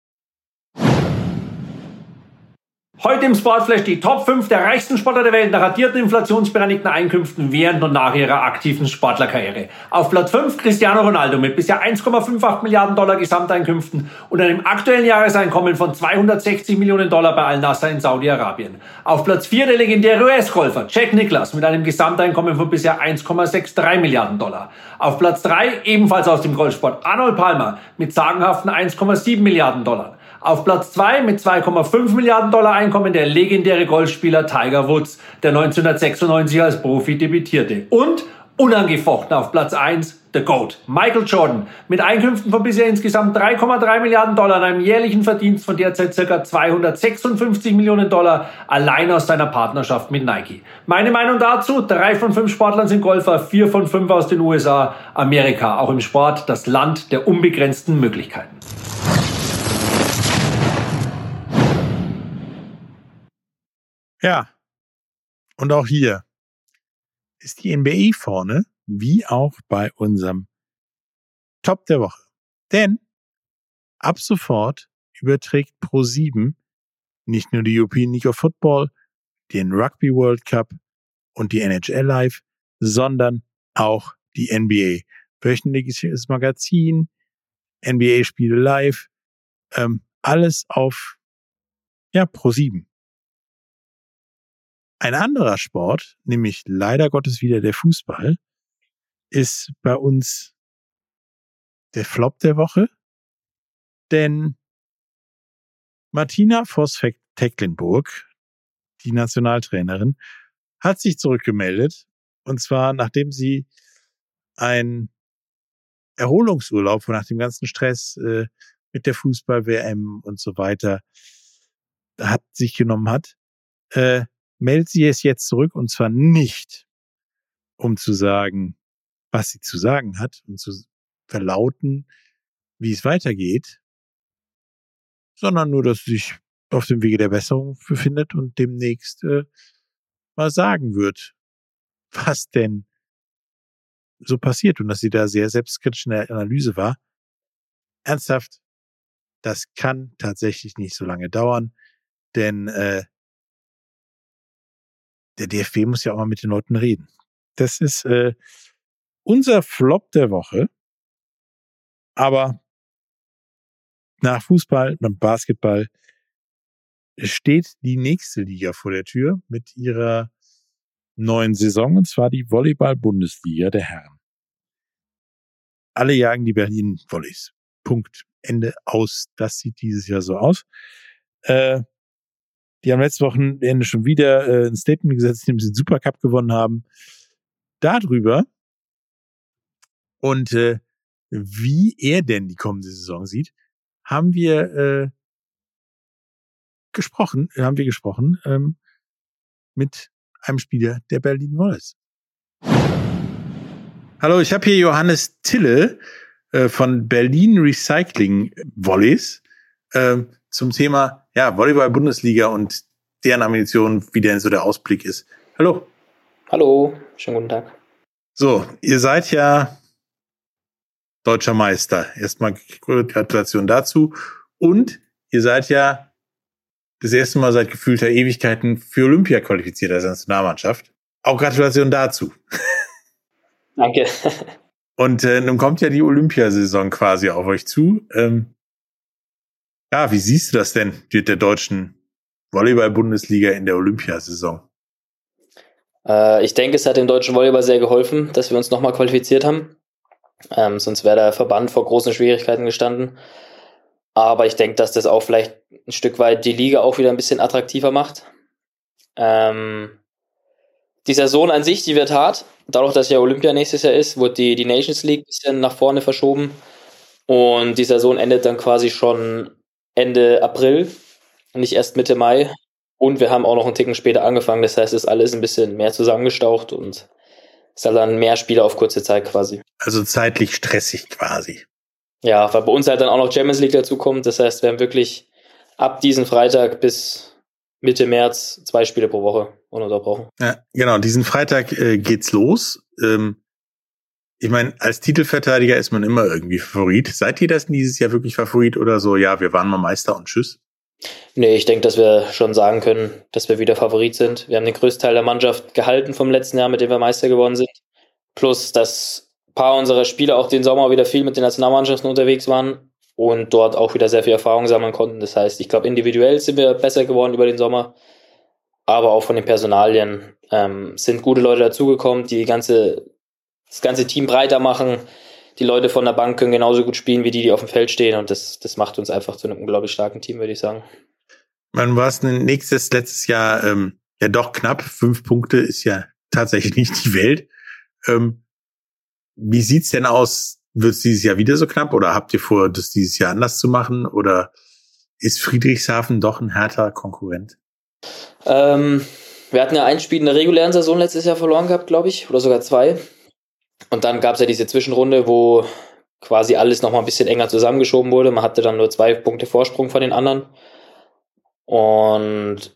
Heute im Sportflash die Top 5 der reichsten Sportler der Welt nach radierten inflationsbereinigten Einkünften während und nach ihrer aktiven Sportlerkarriere. Auf Platz 5 Cristiano Ronaldo mit bisher 1,58 Milliarden Dollar Gesamteinkünften und einem aktuellen Jahreseinkommen von 260 Millionen Dollar bei Al-Nassr in Saudi-Arabien. Auf Platz 4 der legendäre US-Golfer Jack Nicklaus mit einem Gesamteinkommen von bisher 1,63 Milliarden Dollar. Auf Platz 3 ebenfalls aus dem Golfsport Arnold Palmer mit sagenhaften 1,7 Milliarden Dollar. Auf Platz 2 mit 2,5 Milliarden Dollar Einkommen der legendäre Golfspieler Tiger Woods, der 1996 als Profi debütierte. Und unangefochten auf Platz 1 The GOAT, Michael Jordan, mit Einkünften von bisher insgesamt 3,3 Milliarden Dollar und einem jährlichen Verdienst von derzeit ca. 256 Millionen Dollar allein aus seiner Partnerschaft mit Nike. Meine Meinung dazu, drei von fünf Sportlern sind Golfer, vier von fünf aus den USA, Amerika, auch im Sport das Land der unbegrenzten Möglichkeiten. Ja. Und auch hier ist die NBA vorne, wie auch bei unserem Top der Woche. Denn ab sofort überträgt Pro7 nicht nur die European League of Football, den Rugby World Cup und die NHL Live, sondern auch die NBA. Wöchentliches Magazin, NBA-Spiele live, ähm, alles auf ja, Pro7. Ein anderer Sport, nämlich leider Gottes wieder der Fußball, ist bei uns der Flop der Woche. Denn Martina Voss-Tecklenburg, die Nationaltrainerin, hat sich zurückgemeldet. Und zwar, nachdem sie ein Erholungsurlaub nach dem ganzen Stress äh, mit der Fußball-WM und so weiter hat sich genommen hat, äh, meldet sie es jetzt zurück und zwar nicht, um zu sagen, was sie zu sagen hat und zu verlauten, wie es weitergeht, sondern nur, dass sie sich auf dem Wege der Besserung befindet und demnächst äh, mal sagen wird, was denn so passiert und dass sie da sehr selbstkritisch in der Analyse war. Ernsthaft, das kann tatsächlich nicht so lange dauern, denn äh, der DFB muss ja auch mal mit den Leuten reden. Das ist äh, unser Flop der Woche. Aber nach Fußball und Basketball steht die nächste Liga vor der Tür mit ihrer neuen Saison, und zwar die Volleyball-Bundesliga der Herren. Alle jagen die Berlin Volleys. Punkt. Ende aus. Das sieht dieses Jahr so aus. Äh, die haben letzte Wochenende schon wieder äh, ein Statement gesetzt, indem sie den Supercup gewonnen haben. Darüber und äh, wie er denn die kommende Saison sieht, haben wir äh, gesprochen, haben wir gesprochen ähm, mit einem Spieler der Berlin Wallace. Hallo, ich habe hier Johannes Tille äh, von Berlin Recycling Volleys äh, zum Thema ja, Volleyball-Bundesliga und deren Ambition, wie denn so der Ausblick ist. Hallo. Hallo, schönen guten Tag. So, ihr seid ja deutscher Meister. Erstmal Gratulation dazu. Und ihr seid ja das erste Mal seit gefühlter Ewigkeiten für Olympia qualifiziert als Nationalmannschaft. Auch Gratulation dazu. Danke. Und äh, nun kommt ja die Olympiasaison quasi auf euch zu. Ähm, ja, wie siehst du das denn mit der deutschen Volleyball-Bundesliga in der Olympiasaison? Äh, ich denke, es hat dem deutschen Volleyball sehr geholfen, dass wir uns nochmal qualifiziert haben. Ähm, sonst wäre der Verband vor großen Schwierigkeiten gestanden. Aber ich denke, dass das auch vielleicht ein Stück weit die Liga auch wieder ein bisschen attraktiver macht. Ähm, die Saison an sich, die wird hart. Dadurch, dass ja Olympia nächstes Jahr ist, wird die, die Nations League ein bisschen nach vorne verschoben. Und die Saison endet dann quasi schon Ende April, nicht erst Mitte Mai. Und wir haben auch noch einen Ticken später angefangen. Das heißt, es ist alles ein bisschen mehr zusammengestaucht und ist halt dann mehr Spiele auf kurze Zeit quasi. Also zeitlich stressig quasi. Ja, weil bei uns halt dann auch noch Champions League dazu kommt. Das heißt, wir haben wirklich ab diesen Freitag bis Mitte März zwei Spiele pro Woche ununterbrochen. Ja, genau. Diesen Freitag äh, geht's los. Ähm, ich meine, als Titelverteidiger ist man immer irgendwie Favorit. Seid ihr das dieses Jahr wirklich Favorit oder so? Ja, wir waren mal Meister und tschüss. Nee, ich denke, dass wir schon sagen können, dass wir wieder Favorit sind. Wir haben den größten Teil der Mannschaft gehalten vom letzten Jahr, mit dem wir Meister geworden sind. Plus, dass ein paar unserer Spieler auch den Sommer wieder viel mit den Nationalmannschaften unterwegs waren und dort auch wieder sehr viel Erfahrung sammeln konnten. Das heißt, ich glaube, individuell sind wir besser geworden über den Sommer, aber auch von den Personalien ähm, sind gute Leute dazugekommen, die ganze, das ganze Team breiter machen. Die Leute von der Bank können genauso gut spielen wie die, die auf dem Feld stehen und das, das macht uns einfach zu einem unglaublich starken Team, würde ich sagen. Man war es nächstes, letztes Jahr ähm, ja doch knapp. Fünf Punkte ist ja tatsächlich nicht die Welt. Ähm, wie sieht's denn aus? Wird es dieses Jahr wieder so knapp oder habt ihr vor, das dieses Jahr anders zu machen? Oder ist Friedrichshafen doch ein härter Konkurrent? Ähm, wir hatten ja ein Spiel in der regulären Saison letztes Jahr verloren gehabt, glaube ich, oder sogar zwei. Und dann gab es ja diese Zwischenrunde, wo quasi alles nochmal ein bisschen enger zusammengeschoben wurde. Man hatte dann nur zwei Punkte Vorsprung von den anderen. Und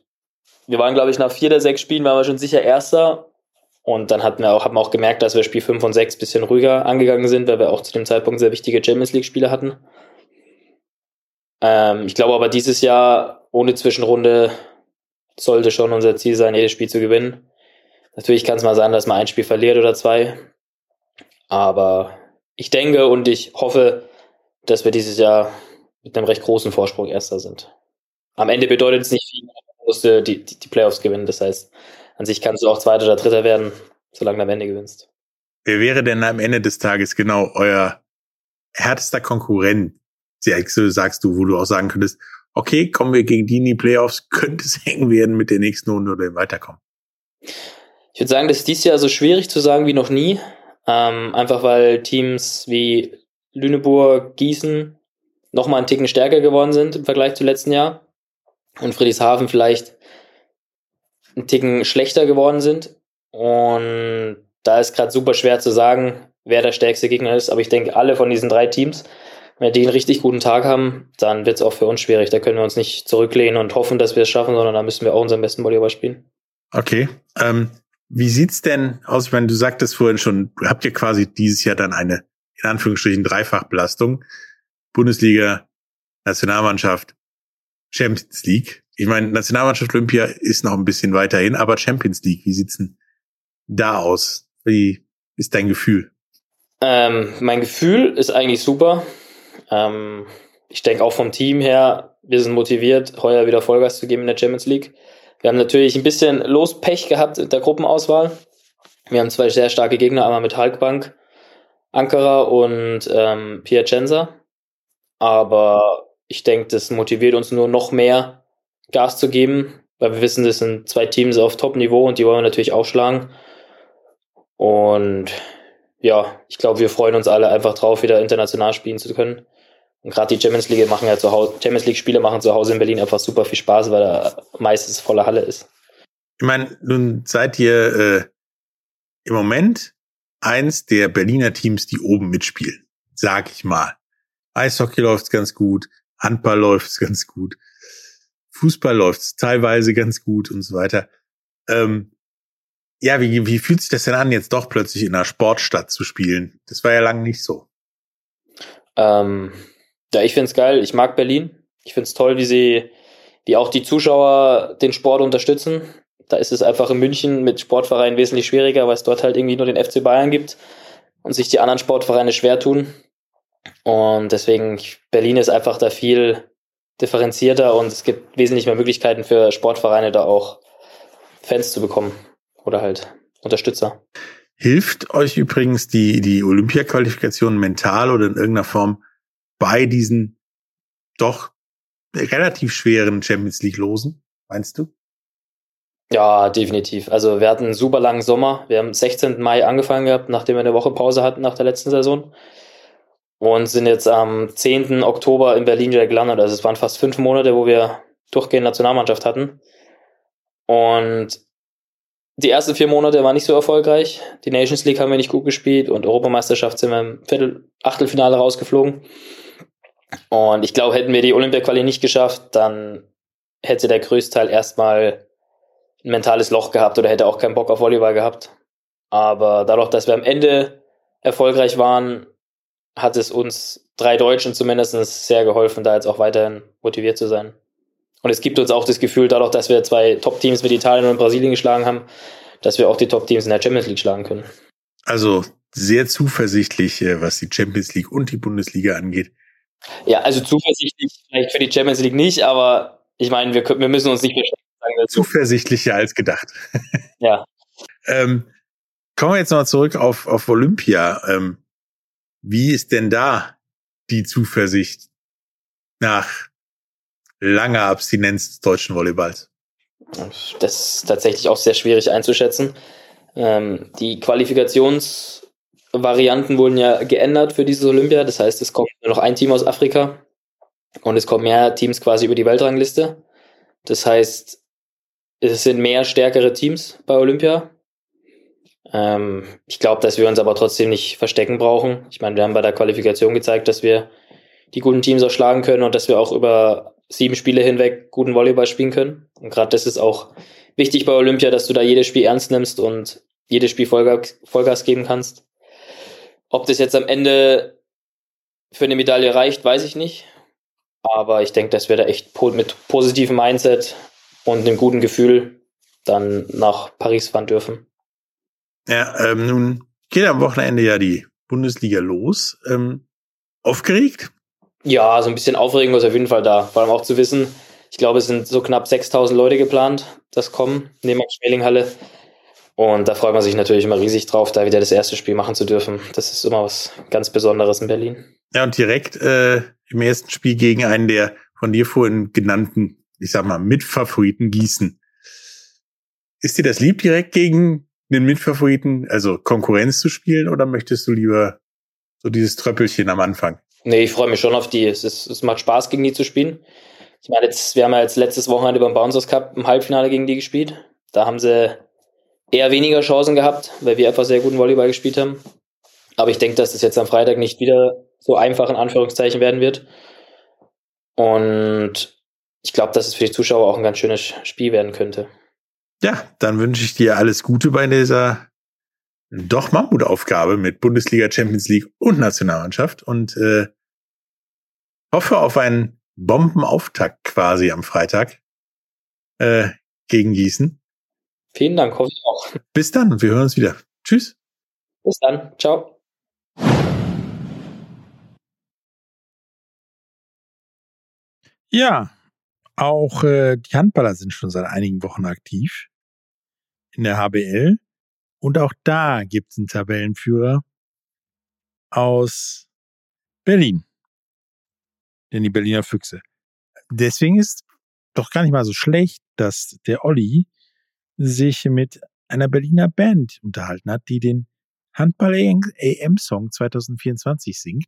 wir waren, glaube ich, nach vier der sechs Spielen waren wir schon sicher Erster. Und dann hatten wir auch, haben wir auch gemerkt, dass wir Spiel 5 und 6 bisschen ruhiger angegangen sind, weil wir auch zu dem Zeitpunkt sehr wichtige Champions League-Spiele hatten. Ähm, ich glaube aber dieses Jahr ohne Zwischenrunde sollte schon unser Ziel sein, jedes Spiel zu gewinnen. Natürlich kann es mal sein, dass man ein Spiel verliert oder zwei. Aber ich denke und ich hoffe, dass wir dieses Jahr mit einem recht großen Vorsprung Erster sind. Am Ende bedeutet es nicht viel, man musste die, die, die Playoffs gewinnen. Das heißt, an sich kannst du auch Zweiter oder Dritter werden, solange du am Ende gewinnst. Wer wäre denn am Ende des Tages genau euer härtester Konkurrent? Sagst du, wo du auch sagen könntest, okay, kommen wir gegen die in die Playoffs, könnte es eng werden mit der nächsten Runde oder im Weiterkommen? Ich würde sagen, das ist dieses Jahr so schwierig zu sagen wie noch nie. Ähm, einfach weil Teams wie Lüneburg, Gießen nochmal einen Ticken stärker geworden sind im Vergleich zu letzten Jahr und Friedrichshafen vielleicht einen Ticken schlechter geworden sind. Und da ist gerade super schwer zu sagen, wer der stärkste Gegner ist. Aber ich denke, alle von diesen drei Teams, wenn die einen richtig guten Tag haben, dann wird es auch für uns schwierig. Da können wir uns nicht zurücklehnen und hoffen, dass wir es schaffen, sondern da müssen wir auch unseren besten Volleyball spielen. Okay. Ähm, wie sieht's denn aus? Ich meine, du sagtest vorhin schon, habt ihr quasi dieses Jahr dann eine, in Anführungsstrichen, Dreifachbelastung. Bundesliga, Nationalmannschaft, Champions League. Ich meine, Nationalmannschaft Olympia ist noch ein bisschen weiterhin, aber Champions League, wie sieht's denn da aus? Wie ist dein Gefühl? Ähm, mein Gefühl ist eigentlich super. Ähm, ich denke auch vom Team her, wir sind motiviert, heuer wieder Vollgas zu geben in der Champions League. Wir haben natürlich ein bisschen Lospech gehabt in der Gruppenauswahl. Wir haben zwei sehr starke Gegner, einmal mit Halkbank, Ankara und ähm, Piacenza. Aber ich denke, das motiviert uns nur noch mehr Gas zu geben, weil wir wissen, das sind zwei Teams auf Top-Niveau und die wollen wir natürlich aufschlagen. Und ja, ich glaube, wir freuen uns alle einfach drauf, wieder international spielen zu können. Und gerade die Champions League machen ja zu Hause, Champions League Spiele machen zu Hause in Berlin einfach super viel Spaß, weil da meistens volle Halle ist. Ich meine, nun seid ihr äh, im Moment eins der Berliner Teams, die oben mitspielen, sag ich mal. Eishockey läuft's ganz gut, Handball läuft's ganz gut, Fußball läuft's teilweise ganz gut und so weiter. Ähm, ja, wie, wie fühlt sich das denn an, jetzt doch plötzlich in einer Sportstadt zu spielen? Das war ja lange nicht so. Ähm, ja, ich find's geil. Ich mag Berlin. Ich find's toll, wie sie, wie auch die Zuschauer den Sport unterstützen. Da ist es einfach in München mit Sportvereinen wesentlich schwieriger, weil es dort halt irgendwie nur den FC Bayern gibt und sich die anderen Sportvereine schwer tun. Und deswegen, Berlin ist einfach da viel differenzierter und es gibt wesentlich mehr Möglichkeiten für Sportvereine da auch Fans zu bekommen oder halt Unterstützer. Hilft euch übrigens die, die Olympia-Qualifikation mental oder in irgendeiner Form bei diesen doch relativ schweren Champions League Losen, meinst du? Ja, definitiv. Also wir hatten einen super langen Sommer. Wir haben 16. Mai angefangen gehabt, nachdem wir eine Woche Pause hatten nach der letzten Saison und sind jetzt am 10. Oktober in Berlin wieder gelandet. Also es waren fast fünf Monate, wo wir durchgehend Nationalmannschaft hatten. Und die ersten vier Monate waren nicht so erfolgreich. Die Nations League haben wir nicht gut gespielt und Europameisterschaft sind wir im Viertel Achtelfinale rausgeflogen. Und ich glaube, hätten wir die Olympia-Quali nicht geschafft, dann hätte der Größteil erstmal ein mentales Loch gehabt oder hätte auch keinen Bock auf Volleyball gehabt. Aber dadurch, dass wir am Ende erfolgreich waren, hat es uns drei Deutschen zumindest sehr geholfen, da jetzt auch weiterhin motiviert zu sein. Und es gibt uns auch das Gefühl, dadurch, dass wir zwei Top-Teams mit Italien und Brasilien geschlagen haben, dass wir auch die Top-Teams in der Champions League schlagen können. Also sehr zuversichtlich, äh, was die Champions League und die Bundesliga angeht. Ja, also zuversichtlich vielleicht für die Champions League nicht, aber ich meine, wir, wir müssen uns nicht sagen. Zuversichtlicher als gedacht. Ja. ähm, kommen wir jetzt noch zurück auf, auf Olympia. Ähm, wie ist denn da die Zuversicht nach langer Abstinenz des deutschen Volleyballs? Das ist tatsächlich auch sehr schwierig einzuschätzen. Ähm, die Qualifikationsvarianten wurden ja geändert für dieses Olympia. Das heißt, es kommt nur noch ein Team aus Afrika und es kommen mehr Teams quasi über die Weltrangliste. Das heißt, es sind mehr stärkere Teams bei Olympia. Ähm, ich glaube, dass wir uns aber trotzdem nicht verstecken brauchen. Ich meine, wir haben bei der Qualifikation gezeigt, dass wir die guten Teams auch schlagen können und dass wir auch über sieben Spiele hinweg guten Volleyball spielen können. Und gerade das ist auch wichtig bei Olympia, dass du da jedes Spiel ernst nimmst und jedes Spiel Vollgas, Vollgas geben kannst. Ob das jetzt am Ende für eine Medaille reicht, weiß ich nicht. Aber ich denke, dass wir da echt mit positivem Mindset und einem guten Gefühl dann nach Paris fahren dürfen. Ja, ähm, nun geht am Wochenende ja die Bundesliga los. Ähm, aufgeregt? Ja, so ein bisschen Aufregung ist auf jeden Fall da. Vor allem auch zu wissen, ich glaube, es sind so knapp 6000 Leute geplant, das kommen, neben der Schmelinghalle. Und da freut man sich natürlich immer riesig drauf, da wieder das erste Spiel machen zu dürfen. Das ist immer was ganz Besonderes in Berlin. Ja, und direkt äh, im ersten Spiel gegen einen der von dir vorhin genannten, ich sag mal, Mitfavoriten Gießen. Ist dir das lieb, direkt gegen den Mitfavoriten, also Konkurrenz zu spielen, oder möchtest du lieber So dieses Tröppelchen am Anfang. Nee, ich freue mich schon auf die. Es, ist, es macht Spaß, gegen die zu spielen. Ich meine, jetzt, wir haben ja jetzt letztes Wochenende beim Bouncers Cup im Halbfinale gegen die gespielt. Da haben sie eher weniger Chancen gehabt, weil wir einfach sehr guten Volleyball gespielt haben. Aber ich denke, dass das jetzt am Freitag nicht wieder so einfach in Anführungszeichen werden wird. Und ich glaube, dass es für die Zuschauer auch ein ganz schönes Spiel werden könnte. Ja, dann wünsche ich dir alles Gute bei dieser doch Mammutaufgabe mit Bundesliga, Champions League und Nationalmannschaft und äh, hoffe auf einen Bombenauftakt quasi am Freitag äh, gegen Gießen. Vielen Dank, hoffe ich auch. Bis dann und wir hören uns wieder. Tschüss. Bis dann. Ciao. Ja, auch äh, die Handballer sind schon seit einigen Wochen aktiv in der HBL. Und auch da gibt es einen Tabellenführer aus Berlin. Denn die Berliner Füchse. Deswegen ist doch gar nicht mal so schlecht, dass der Olli sich mit einer Berliner Band unterhalten hat, die den Handball AM Song 2024 singt,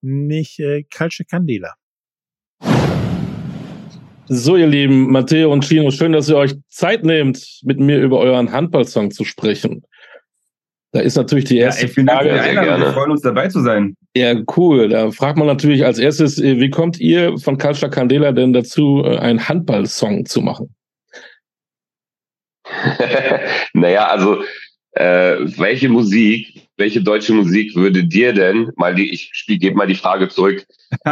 nicht äh, Calce Candela. So, ihr Lieben, Matteo und Chino, schön, dass ihr euch Zeit nehmt, mit mir über euren Handballsong zu sprechen. Da ist natürlich die erste ja, ey, vielen Dank Frage. Für die Einladung. Wir freuen uns dabei zu sein. Ja, cool. Da fragt man natürlich als erstes, äh, wie kommt ihr von Kalscha Candela denn dazu, äh, einen Handballsong zu machen? naja, also äh, welche Musik, welche deutsche Musik würde dir denn, mal die, ich spiel, gebe mal die Frage zurück,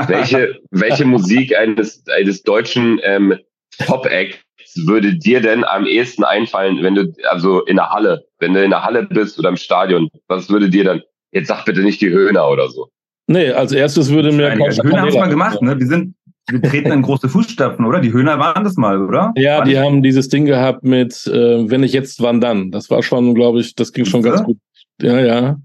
welche, welche Musik eines, eines deutschen ähm, Pop-Acts würde dir denn am ehesten einfallen, wenn du, also in der Halle, wenn du in der Halle bist oder im Stadion, was würde dir dann, jetzt sag bitte nicht die Höhner oder so. Nee, als erstes würde mir. Die Höhner haben es mal gemacht, ne? Wir sind, wir treten in große Fußstapfen, oder? Die Höhner waren das mal, oder? Ja, War die das- haben dieses Ding gehabt mit, äh, wenn nicht jetzt, wann dann. Das war schon, glaube ich, das ging schon ganz Ja? gut. Ja, ja.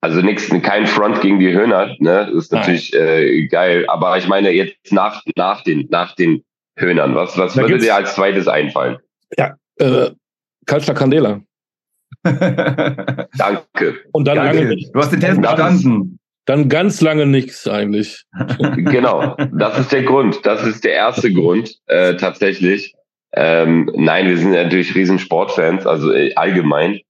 Also nix, kein Front gegen die Höhner, ne? Das ist natürlich äh, geil. Aber ich meine jetzt nach, nach den, nach den Höhnern, was, was Da würde dir als zweites einfallen? Äh, Kalscha Candela. Danke. Und dann Danke. nicht. Du hast den Test bestanden. Dann ganz lange nichts eigentlich. Genau, das ist der Grund. Das ist der erste Grund, äh, tatsächlich. Ähm, nein, wir sind natürlich riesen Sportfans, also äh, allgemein.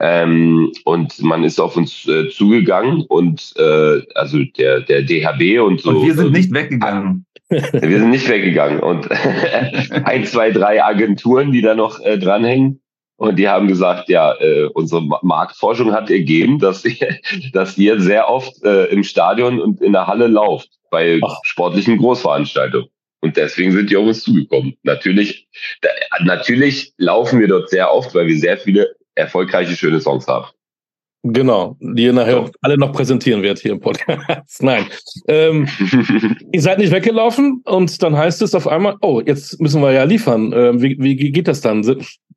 Ähm, und man ist auf uns äh, zugegangen und äh, also der, der DHB und so. Und wir sind nicht weggegangen. Wir sind nicht weggegangen. Und ein, zwei, drei Agenturen, die da noch äh, dranhängen. Und die haben gesagt, ja, äh, unsere Ma- Marktforschung hat ergeben, dass ihr, dass ihr sehr oft äh, im Stadion und in der Halle lauft bei Ach. sportlichen Großveranstaltungen. Und deswegen sind die auf uns zugekommen. Natürlich, da, natürlich laufen wir dort sehr oft, weil wir sehr viele erfolgreiche, schöne Songs haben. Genau, die ihr nachher alle noch präsentieren wird hier im Podcast. Nein. Ähm, ihr seid nicht weggelaufen und dann heißt es auf einmal, oh, jetzt müssen wir ja liefern. Ähm, wie, wie geht das dann?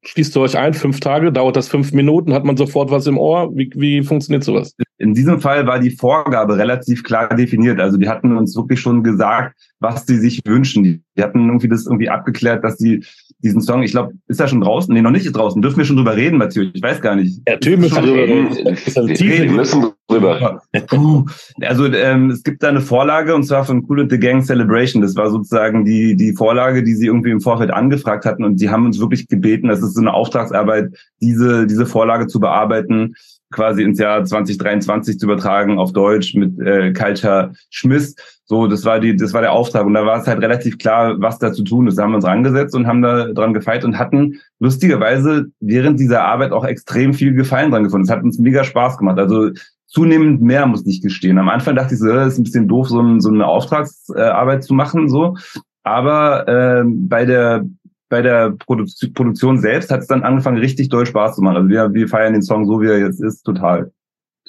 Schließt ihr euch ein, fünf Tage, dauert das fünf Minuten, hat man sofort was im Ohr? Wie, wie funktioniert sowas? In diesem Fall war die Vorgabe relativ klar definiert. Also die hatten uns wirklich schon gesagt, was sie sich wünschen. Die, hatten irgendwie das irgendwie abgeklärt, dass die diesen Song, ich glaube, ist er schon draußen? Nee, noch nicht draußen. Dürfen wir schon drüber reden, Mathieu? Ich weiß gar nicht. Ja, Ist müssen drüber reden. reden. Wir müssen drüber. Puh. Also ähm, es gibt da eine Vorlage und zwar von Cool and the Gang Celebration. Das war sozusagen die die Vorlage, die sie irgendwie im Vorfeld angefragt hatten und die haben uns wirklich gebeten, das ist so eine Auftragsarbeit, diese diese Vorlage zu bearbeiten, quasi ins Jahr 2023 zu übertragen auf Deutsch mit äh, Culture Schmiss. So, das war die, das war der Auftrag und da war es halt relativ klar, was da zu tun ist. Da haben wir uns rangesetzt und haben da dran gefeilt und hatten lustigerweise während dieser Arbeit auch extrem viel Gefallen dran gefunden. Es hat uns mega Spaß gemacht. Also zunehmend mehr, muss ich gestehen. Am Anfang dachte ich so, das ist ein bisschen doof, so, ein, so eine Auftragsarbeit zu machen, so. Aber ähm, bei der bei der Produ Produktion selbst hat es dann angefangen, richtig doll Spaß zu machen. Also wir, wir feiern den Song so, wie er jetzt ist, total.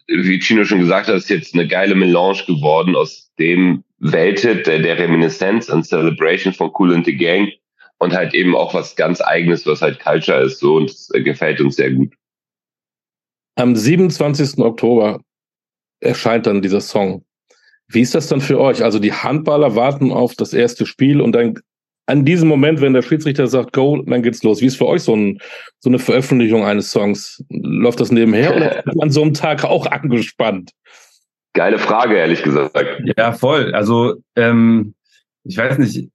wie Chino schon gesagt hat, ist jetzt eine geile Melange geworden aus dem Welthit, der, der Reminiszenz und Celebration von Cool and the Gang und halt eben auch was ganz eigenes, was halt Culture ist, so und es äh, gefällt uns sehr gut. Am 27. Oktober erscheint dann dieser Song. Wie ist das dann für euch? Also die Handballer warten auf das erste Spiel und dann an diesem Moment, wenn der Schiedsrichter sagt Go, dann geht's los. Wie ist für euch so, ein, so eine Veröffentlichung eines Songs? Läuft das nebenher oder ist man an so einem Tag auch angespannt? Geile Frage, ehrlich gesagt. Ja, voll. Also, ähm, ich weiß nicht,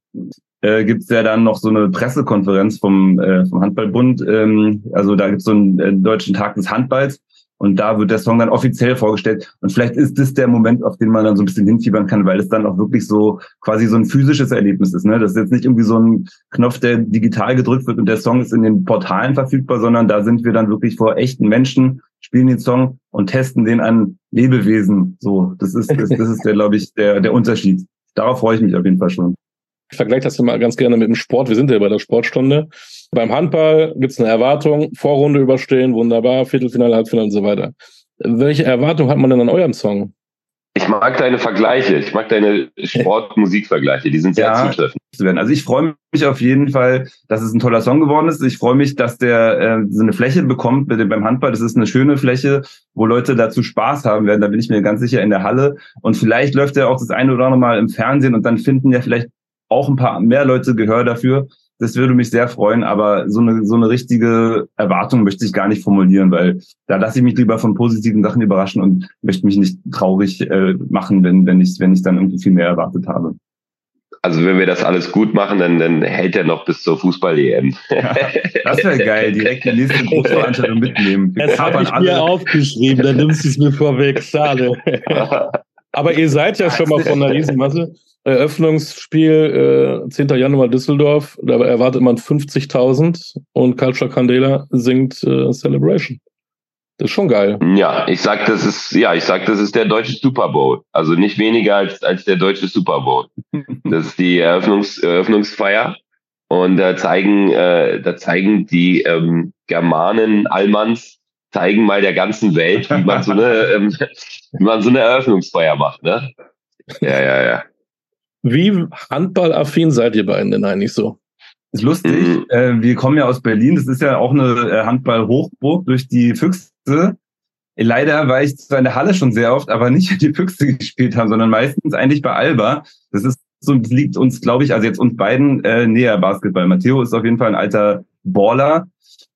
äh, gibt es ja dann noch so eine Pressekonferenz vom, äh, vom Handballbund. Ähm, also da gibt es so einen äh, deutschen Tag des Handballs und da wird der Song dann offiziell vorgestellt. Und vielleicht ist das der Moment, auf den man dann so ein bisschen hinfiebern kann, weil es dann auch wirklich so quasi so ein physisches Erlebnis ist. Ne? Das ist jetzt nicht irgendwie so ein Knopf, der digital gedrückt wird und der Song ist in den Portalen verfügbar, sondern da sind wir dann wirklich vor echten Menschen, spielen den Song und testen den an Lebewesen. So, das ist, das, das ist der, glaube ich, der, der Unterschied. Darauf freue ich mich auf jeden Fall schon. Ich vergleiche das immer ganz gerne mit dem Sport. Wir sind ja bei der Sportstunde. Beim Handball gibt es eine Erwartung, Vorrunde überstehen, wunderbar, Viertelfinale, Halbfinale und so weiter. Welche Erwartung hat man denn an eurem Song? Ich mag deine Vergleiche, ich mag deine Sport-Musik-Vergleiche, die sind sehr ja, zutreffend. Also ich freue mich auf jeden Fall, dass es ein toller Song geworden ist. Ich freue mich, dass der äh, so eine Fläche bekommt beim Handball. Das ist eine schöne Fläche, wo Leute dazu Spaß haben werden. Da bin ich mir ganz sicher in der Halle. Und vielleicht läuft er auch das eine oder andere Mal im Fernsehen und dann finden ja vielleicht auch ein paar mehr Leute Gehör dafür. Das würde mich sehr freuen, aber so eine, so eine richtige Erwartung möchte ich gar nicht formulieren, weil da lasse ich mich lieber von positiven Sachen überraschen und möchte mich nicht traurig äh, machen, wenn, wenn, ich, wenn ich dann irgendwie viel mehr erwartet habe. Also wenn wir das alles gut machen, dann, dann hält er noch bis zur Fußball-EM. das wäre geil, direkt die nächste Großveranstaltung mitnehmen. Das habe ich mir aufgeschrieben, dann nimmst du es mir vorweg, schade. Aber ihr seid ja schon mal von einer Riesenmasse. Eröffnungsspiel äh, 10. Januar Düsseldorf, da erwartet man 50.000 und Culture Candela singt äh, Celebration. Das ist schon geil. Ja, ich sag, das ist, ja, ich sag, das ist der deutsche Super Bowl. Also nicht weniger als, als der deutsche Super Bowl. Das ist die Eröffnungs, Eröffnungsfeier. Und da zeigen, äh, da zeigen die ähm, Germanen, Allmanns, zeigen mal der ganzen Welt, wie man so eine, ähm, wie man so eine Eröffnungsfeier macht, ne? Ja, ja, ja. Wie handballaffin seid ihr beiden denn eigentlich so? Ist lustig. Mhm. Äh, wir kommen ja aus Berlin. Das ist ja auch eine äh, Handball-Hochburg durch die Füchse. Leider war ich zwar in der Halle schon sehr oft, aber nicht die Füchse gespielt haben, sondern meistens eigentlich bei Alba. Das ist so, das liegt uns, glaube ich, also jetzt uns beiden äh, näher Basketball. Matteo ist auf jeden Fall ein alter Baller.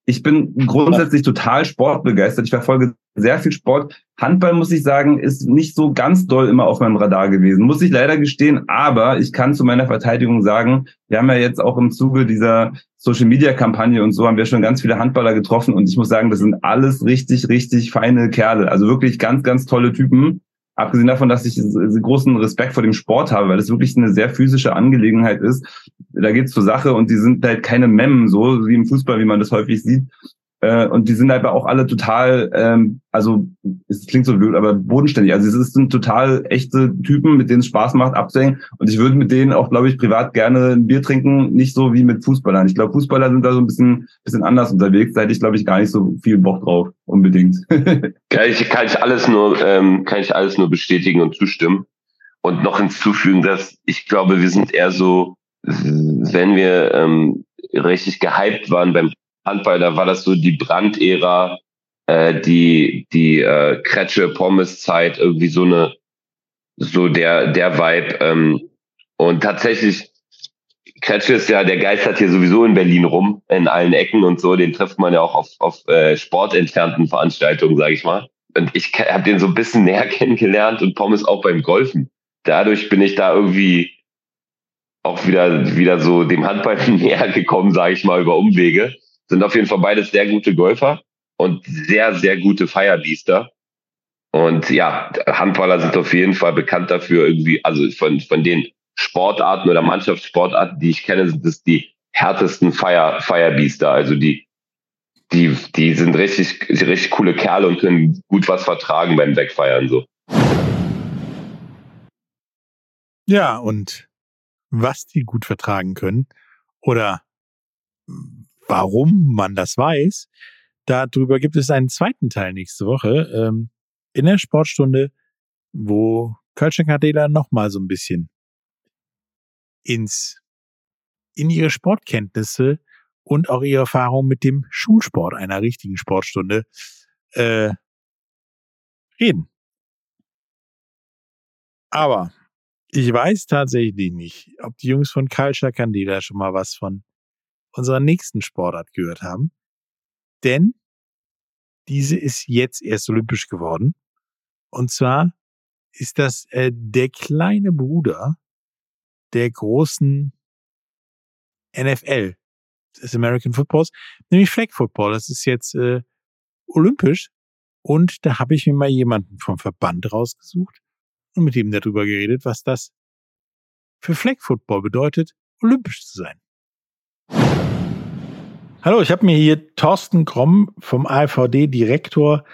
Ich bin grundsätzlich total sportbegeistert. Ich verfolge sehr viel Sport. Handball, muss ich sagen, ist nicht so ganz doll immer auf meinem Radar gewesen. Muss ich leider gestehen. Aber ich kann zu meiner Verteidigung sagen, wir haben ja jetzt auch im Zuge dieser Social Media Kampagne und so haben wir schon ganz viele Handballer getroffen. Und ich muss sagen, das sind alles richtig, richtig feine Kerle. Also wirklich ganz, ganz tolle Typen. Abgesehen davon, dass ich großen Respekt vor dem Sport habe, weil es wirklich eine sehr physische Angelegenheit ist. Da geht's zur Sache und die sind halt keine Memmen, so wie im Fußball, wie man das häufig sieht, äh, und die sind aber auch alle total, ähm, also es klingt so blöd, aber bodenständig. Also es sind total echte Typen, mit denen es Spaß macht, abzuhängen. Und ich würde mit denen auch, glaube ich, privat gerne ein Bier trinken, nicht so wie mit Fußballern. Ich glaube, Fußballer sind da so ein bisschen, bisschen anders unterwegs. Da hätte ich, glaube ich, gar nicht so viel Bock drauf, unbedingt. kann, ich, kann ich alles nur, ähm, kann ich alles nur bestätigen und zustimmen. Und noch hinzufügen, dass ich glaube, wir sind eher so, wenn wir ähm, richtig gehypt waren beim Handball, da war das so die Brandära, äh, die die äh, Kretsche Pommes Zeit irgendwie so eine so der der Vibe ähm, und tatsächlich Kretsche ist ja der geistert hier sowieso in Berlin rum in allen Ecken und so, den trifft man ja auch auf auf äh, sportentfernten Veranstaltungen, sage ich mal. Und ich habe den so ein bisschen näher kennengelernt und Pommes auch beim Golfen. Dadurch bin ich da irgendwie auch wieder wieder so dem Handball näher gekommen, sage ich mal über Umwege sind auf jeden Fall beides sehr gute Golfer und sehr, sehr gute Firebeaster. Und ja, Handballer sind auf jeden Fall bekannt dafür, irgendwie, also von, von den Sportarten oder Mannschaftssportarten, die ich kenne, sind es die härtesten Fire, Firebeaster. Also die, die, die sind richtig, richtig coole Kerle und können gut was vertragen beim Wegfeiern, so. Ja, und was die gut vertragen können oder warum man das weiß, darüber gibt es einen zweiten Teil nächste Woche ähm, in der Sportstunde, wo Kölsch und Kadela nochmal so ein bisschen ins, in ihre Sportkenntnisse und auch ihre Erfahrung mit dem Schulsport einer richtigen Sportstunde äh, reden. Aber ich weiß tatsächlich nicht, ob die Jungs von Culture Candela schon mal was von unserer nächsten Sportart gehört haben. Denn diese ist jetzt erst olympisch geworden. Und zwar ist das äh, der kleine Bruder der großen NFL des American Footballs, nämlich Flag Football. Das ist jetzt äh, olympisch. Und da habe ich mir mal jemanden vom Verband rausgesucht und mit ihm darüber geredet, was das für Flag Football bedeutet, olympisch zu sein. Hallo, ich habe mir hier Thorsten Kromm vom AVD, Direktor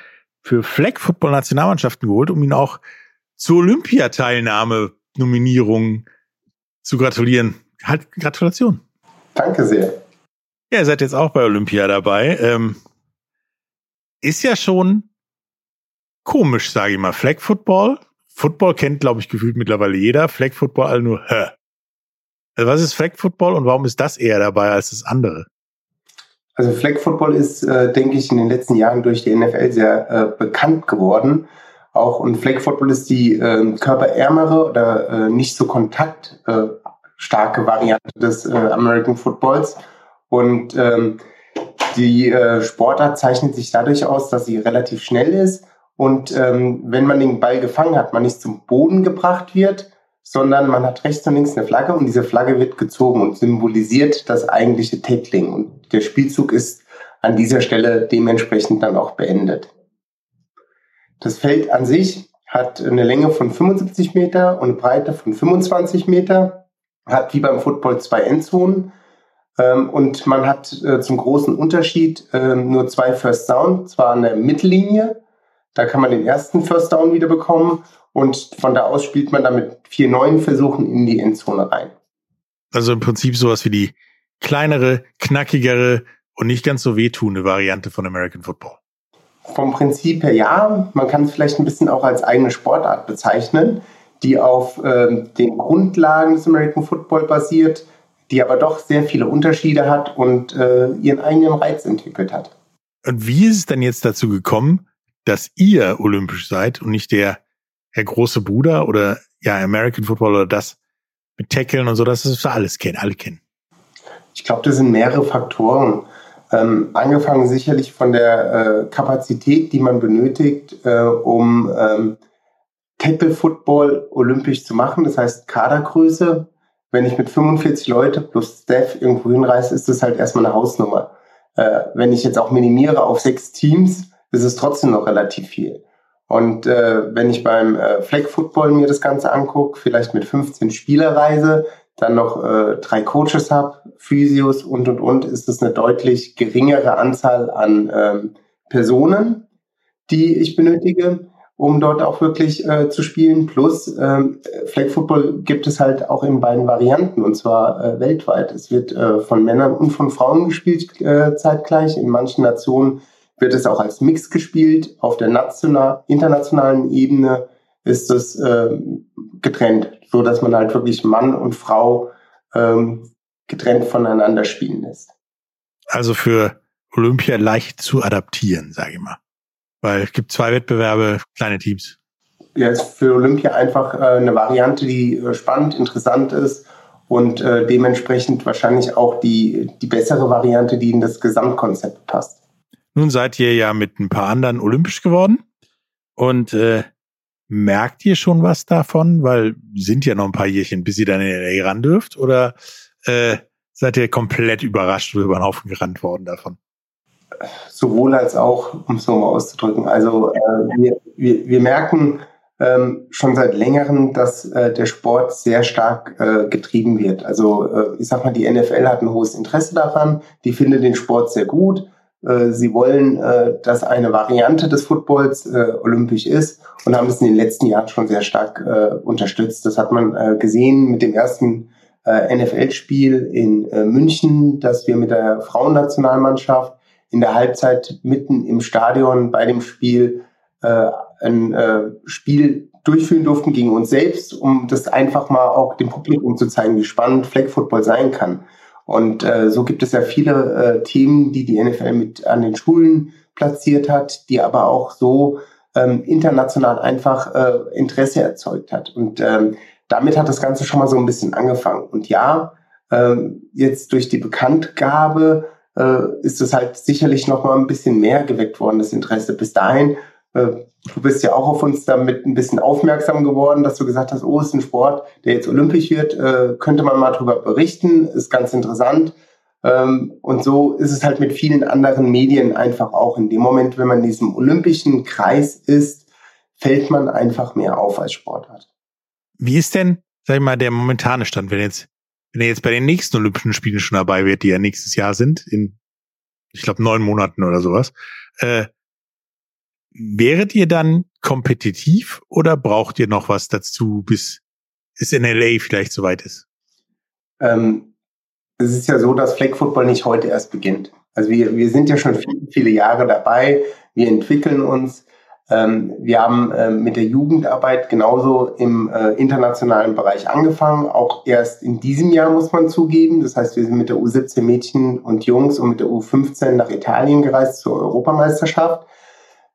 für Flag Football Nationalmannschaften geholt, um ihn auch zur Olympiateilnahme Nominierung zu gratulieren. Halt, Gratulation. Danke sehr. Ja, ihr seid jetzt auch bei Olympia dabei. Ähm, ist ja schon komisch, sage ich mal. Flag Football. Football kennt, glaube ich, gefühlt mittlerweile jeder. Flag Football all nur, hä. Also was ist Flag Football und warum ist das eher dabei als das andere? Also Flag Football ist, äh, denke ich, in den letzten Jahren durch die NFL sehr äh, bekannt geworden. Auch und Flag Football ist die äh, körperärmere oder äh, nicht so kontaktstarke äh, Variante des äh, American Footballs. Und ähm, die Sportart zeichnet sich dadurch aus, dass sie relativ schnell ist und ähm, wenn man den Ball gefangen hat, man nicht zum Boden gebracht wird, sondern man hat rechts und links eine Flagge und diese Flagge wird gezogen und symbolisiert das eigentliche Tackling. Und der Spielzug ist an dieser Stelle dementsprechend dann auch beendet. Das Feld an sich hat eine Länge von 75 Meter und eine Breite von 25 Meter, hat wie beim Football zwei Endzonen ähm, und man hat äh, zum großen Unterschied äh, nur zwei First Down, zwar an der Mittellinie, da kann man den ersten First Down wieder bekommen und von da aus spielt man dann mit vier neuen Versuchen in die Endzone rein. Also im Prinzip sowas wie die kleinere, knackigere und nicht ganz so wehtuende Variante von American Football. Vom Prinzip her ja, man kann es vielleicht ein bisschen auch als eigene Sportart bezeichnen, die auf ähm, den Grundlagen des American Football basiert, die aber doch sehr viele Unterschiede hat und äh, ihren eigenen Reiz entwickelt hat. Und wie ist es denn jetzt dazu gekommen, dass ihr olympisch seid und nicht der, der große Bruder oder ja American Football oder das mit Tackeln und so, das alles kennen, alle kennen? Ich glaube, das sind mehrere Faktoren. Ähm, angefangen sicherlich von der äh, Kapazität, die man benötigt, äh, um ähm, Tackle Football olympisch zu machen. Das heißt Kadergröße. Wenn ich mit 45 Leute plus Staff irgendwo hinreise, ist das halt erstmal eine Hausnummer. Äh, wenn ich jetzt auch minimiere auf sechs Teams, ist es trotzdem noch relativ viel. Und äh, wenn ich beim äh, Flag Football mir das Ganze angucke, vielleicht mit 15 Spielerreise, dann noch äh, drei Coaches habe, Physios und und und, ist es eine deutlich geringere Anzahl an ähm, Personen, die ich benötige, um dort auch wirklich äh, zu spielen. Plus ähm, Flag Football gibt es halt auch in beiden Varianten und zwar äh, weltweit. Es wird äh, von Männern und von Frauen gespielt äh, zeitgleich. In manchen Nationen wird es auch als Mix gespielt. Auf der national, internationalen Ebene ist es äh, getrennt, so dass man halt wirklich Mann und Frau ähm, getrennt voneinander spielen lässt. Also für Olympia leicht zu adaptieren, sage ich mal. Weil es gibt zwei Wettbewerbe, kleine Teams. Ja, ist für Olympia einfach äh, eine Variante, die äh, spannend, interessant ist und äh, dementsprechend wahrscheinlich auch die, die bessere Variante, die in das Gesamtkonzept passt. Nun seid ihr ja mit ein paar anderen olympisch geworden. Und äh, merkt ihr schon was davon? Weil sind ja noch ein paar Jährchen, bis ihr dann in LA ran dürft. Oder äh, seid ihr komplett überrascht oder über den Haufen gerannt worden davon? Sowohl als auch, um es nochmal auszudrücken. Also äh, wir, wir, wir merken ähm, schon seit längerem, dass äh, der Sport sehr stark äh, getrieben wird. Also äh, ich sag mal, die NFL hat ein hohes Interesse daran, die findet den Sport sehr gut. Äh, sie wollen, äh, dass eine Variante des Footballs äh, olympisch ist und haben es in den letzten Jahren schon sehr stark unterstützt. Das hat man gesehen mit dem ersten NFL-Spiel in München, dass wir mit der Frauennationalmannschaft in der Halbzeit mitten im Stadion bei dem Spiel ein Spiel durchführen durften gegen uns selbst, um das einfach mal auch dem Publikum zu zeigen, wie spannend Flag Football sein kann. Und äh, so gibt es ja viele äh, Themen, die die NFL mit an den Schulen platziert hat, die aber auch so ähm, international einfach äh, Interesse erzeugt hat. Und ähm, damit hat das Ganze schon mal so ein bisschen angefangen. Und ja, ähm, jetzt durch die Bekanntgabe äh, ist es halt sicherlich noch mal ein bisschen mehr geweckt worden, das Interesse. Bis dahin du bist ja auch auf uns damit ein bisschen aufmerksam geworden, dass du gesagt hast, oh, ist ein Sport, der jetzt olympisch wird, äh, könnte man mal drüber berichten, ist ganz interessant. Ähm, und so ist es halt mit vielen anderen Medien einfach auch. In dem Moment, wenn man in diesem olympischen Kreis ist, fällt man einfach mehr auf als Sportart. Wie ist denn, sag ich mal, der momentane Stand, wenn jetzt, wenn er jetzt bei den nächsten Olympischen Spielen schon dabei wird, die ja nächstes Jahr sind, in, ich glaube, neun Monaten oder sowas, äh, wäret ihr dann kompetitiv oder braucht ihr noch was dazu, bis es in LA vielleicht soweit ist? Ähm, es ist ja so, dass Flag Football nicht heute erst beginnt. Also wir, wir sind ja schon viele, viele Jahre dabei. Wir entwickeln uns. Ähm, wir haben äh, mit der Jugendarbeit genauso im äh, internationalen Bereich angefangen. Auch erst in diesem Jahr muss man zugeben. Das heißt, wir sind mit der U17 Mädchen und Jungs und mit der U15 nach Italien gereist zur Europameisterschaft.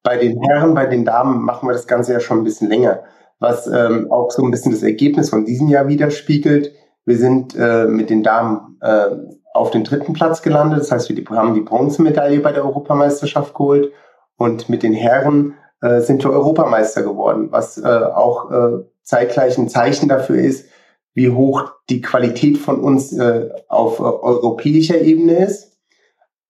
Bei den Herren, bei den Damen machen wir das Ganze ja schon ein bisschen länger, was ähm, auch so ein bisschen das Ergebnis von diesem Jahr widerspiegelt. Wir sind äh, mit den Damen äh, auf den dritten Platz gelandet. Das heißt, wir haben die Bronzemedaille bei der Europameisterschaft geholt. Und mit den Herren äh, sind wir Europameister geworden, was äh, auch äh, zeitgleich ein Zeichen dafür ist, wie hoch die Qualität von uns äh, auf äh, europäischer Ebene ist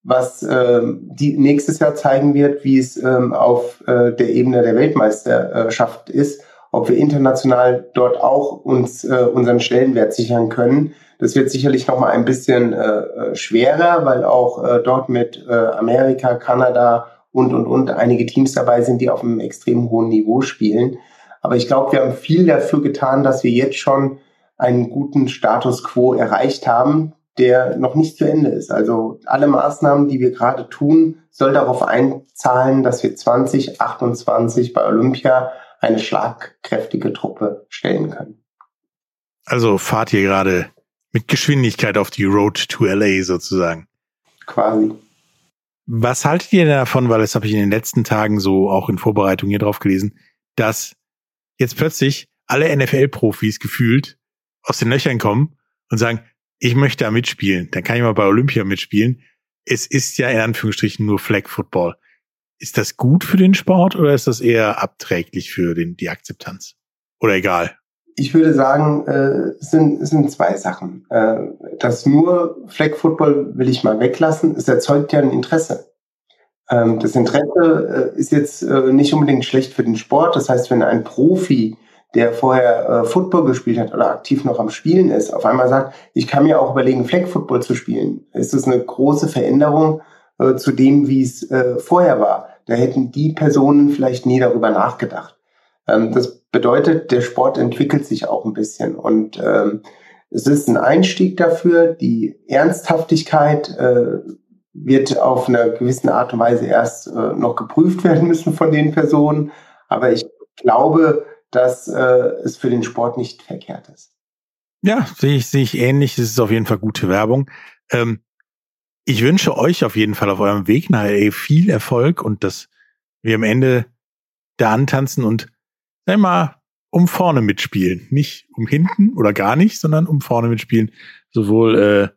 was äh, die nächstes Jahr zeigen wird, wie es ähm, auf äh, der Ebene der Weltmeisterschaft ist, ob wir international dort auch uns äh, unseren Stellenwert sichern können. Das wird sicherlich noch mal ein bisschen äh, schwerer, weil auch äh, dort mit äh, Amerika, Kanada und und und einige Teams dabei sind, die auf einem extrem hohen Niveau spielen. Aber ich glaube, wir haben viel dafür getan, dass wir jetzt schon einen guten Status quo erreicht haben, der noch nicht zu Ende ist. Also alle Maßnahmen, die wir gerade tun, soll darauf einzahlen, dass wir 2028 bei Olympia eine schlagkräftige Truppe stellen können. Also fahrt ihr gerade mit Geschwindigkeit auf die Road to LA sozusagen. Quasi. Was haltet ihr davon, weil das habe ich in den letzten Tagen so auch in Vorbereitung hier drauf gelesen, dass jetzt plötzlich alle NFL-Profis gefühlt aus den Löchern kommen und sagen, ich möchte da mitspielen, dann kann ich mal bei Olympia mitspielen. Es ist ja in Anführungsstrichen nur Flag Football. Ist das gut für den Sport oder ist das eher abträglich für den, die Akzeptanz? Oder egal? Ich würde sagen, äh, sind, sind zwei Sachen. Äh, das nur Flag Football will ich mal weglassen. Es erzeugt ja ein Interesse. Ähm, das Interesse äh, ist jetzt äh, nicht unbedingt schlecht für den Sport. Das heißt, wenn ein Profi der vorher äh, Football gespielt hat oder aktiv noch am Spielen ist, auf einmal sagt, ich kann mir auch überlegen, Flag Football zu spielen, ist das eine große Veränderung äh, zu dem, wie es äh, vorher war. Da hätten die Personen vielleicht nie darüber nachgedacht. Ähm, das bedeutet, der Sport entwickelt sich auch ein bisschen und ähm, es ist ein Einstieg dafür. Die Ernsthaftigkeit äh, wird auf einer gewissen Art und Weise erst äh, noch geprüft werden müssen von den Personen. Aber ich glaube, dass äh, es für den Sport nicht verkehrt ist. Ja, sehe ich, sehe ich ähnlich. Es ist auf jeden Fall gute Werbung. Ähm, ich wünsche euch auf jeden Fall auf eurem Weg nach LA viel Erfolg und dass wir am Ende da antanzen und sag mal, um vorne mitspielen. Nicht um hinten oder gar nicht, sondern um vorne mitspielen. Sowohl äh,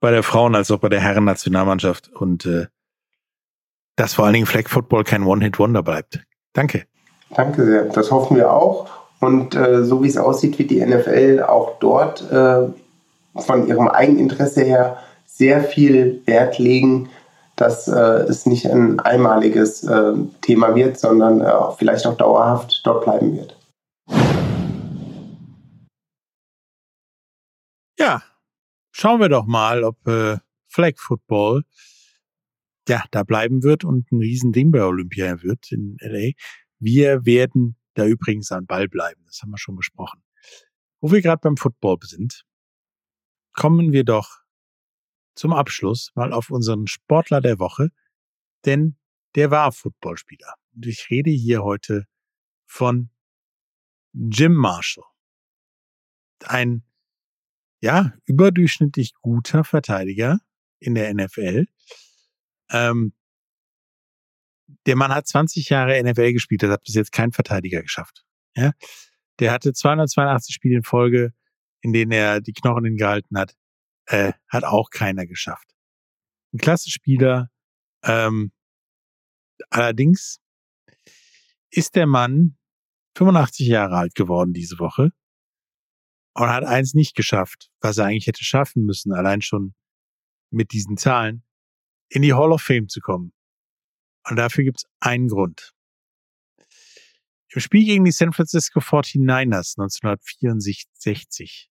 bei der Frauen- als auch bei der Herren-Nationalmannschaft. Und äh, dass vor allen Dingen Flag Football kein One-Hit-Wonder bleibt. Danke. Danke sehr. Das hoffen wir auch. Und äh, so wie es aussieht, wird die NFL auch dort äh, von ihrem Eigeninteresse her sehr viel Wert legen, dass äh, es nicht ein einmaliges äh, Thema wird, sondern äh, vielleicht auch dauerhaft dort bleiben wird. Ja, schauen wir doch mal, ob äh, Flag Football ja da bleiben wird und ein Riesending bei Olympia wird in LA. Wir werden da übrigens am Ball bleiben. Das haben wir schon besprochen. Wo wir gerade beim Football sind, kommen wir doch zum Abschluss mal auf unseren Sportler der Woche, denn der war Footballspieler. Und ich rede hier heute von Jim Marshall. Ein, ja, überdurchschnittlich guter Verteidiger in der NFL. Ähm, der Mann hat 20 Jahre NFL gespielt, das hat bis jetzt kein Verteidiger geschafft. Ja? Der hatte 282 Spiele in Folge, in denen er die Knochen hingehalten hat, äh, hat auch keiner geschafft. Ein klasse Spieler, ähm, allerdings ist der Mann 85 Jahre alt geworden diese Woche und hat eins nicht geschafft, was er eigentlich hätte schaffen müssen, allein schon mit diesen Zahlen, in die Hall of Fame zu kommen. Und dafür gibt es einen Grund. Im Spiel gegen die San Francisco 49ers 1964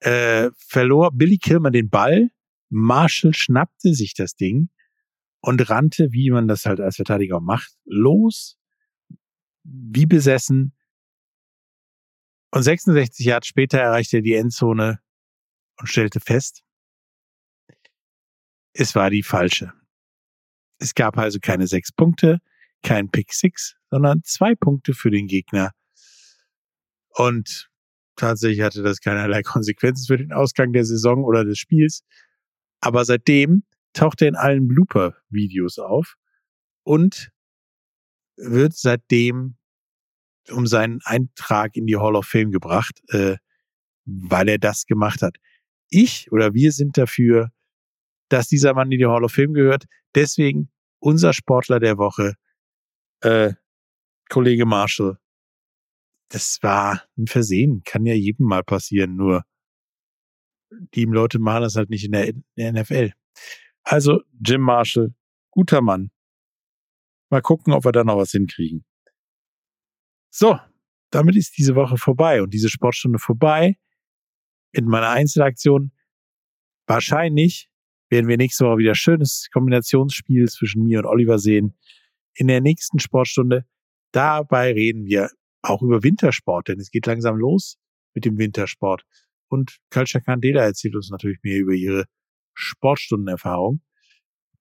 äh, verlor Billy Kilmer den Ball, Marshall schnappte sich das Ding und rannte, wie man das halt als Verteidiger macht, los, wie besessen. Und 66 Jahre später erreichte er die Endzone und stellte fest, es war die falsche. Es gab also keine sechs Punkte, kein Pick Six, sondern zwei Punkte für den Gegner. Und tatsächlich hatte das keinerlei Konsequenzen für den Ausgang der Saison oder des Spiels. Aber seitdem taucht er in allen Blooper-Videos auf und wird seitdem um seinen Eintrag in die Hall of Fame gebracht, äh, weil er das gemacht hat. Ich oder wir sind dafür, dass dieser Mann in die Hall of Fame gehört. Deswegen unser Sportler der Woche, äh, Kollege Marshall. Das war ein Versehen, kann ja jedem mal passieren, nur die Leute machen das halt nicht in der, NFL. Also Jim Marshall, guter Mann. Mal gucken, ob wir da noch was hinkriegen. So, damit ist diese Woche vorbei und diese Sportstunde vorbei. In meiner Einzelaktion wahrscheinlich werden wir nächste Woche wieder schönes Kombinationsspiel zwischen mir und Oliver sehen. In der nächsten Sportstunde, dabei reden wir auch über Wintersport, denn es geht langsam los mit dem Wintersport. Und Kalcha Candela erzählt uns natürlich mehr über ihre Sportstundenerfahrung.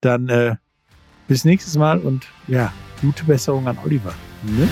Dann äh, bis nächstes Mal und ja, gute Besserung an Oliver. Ne?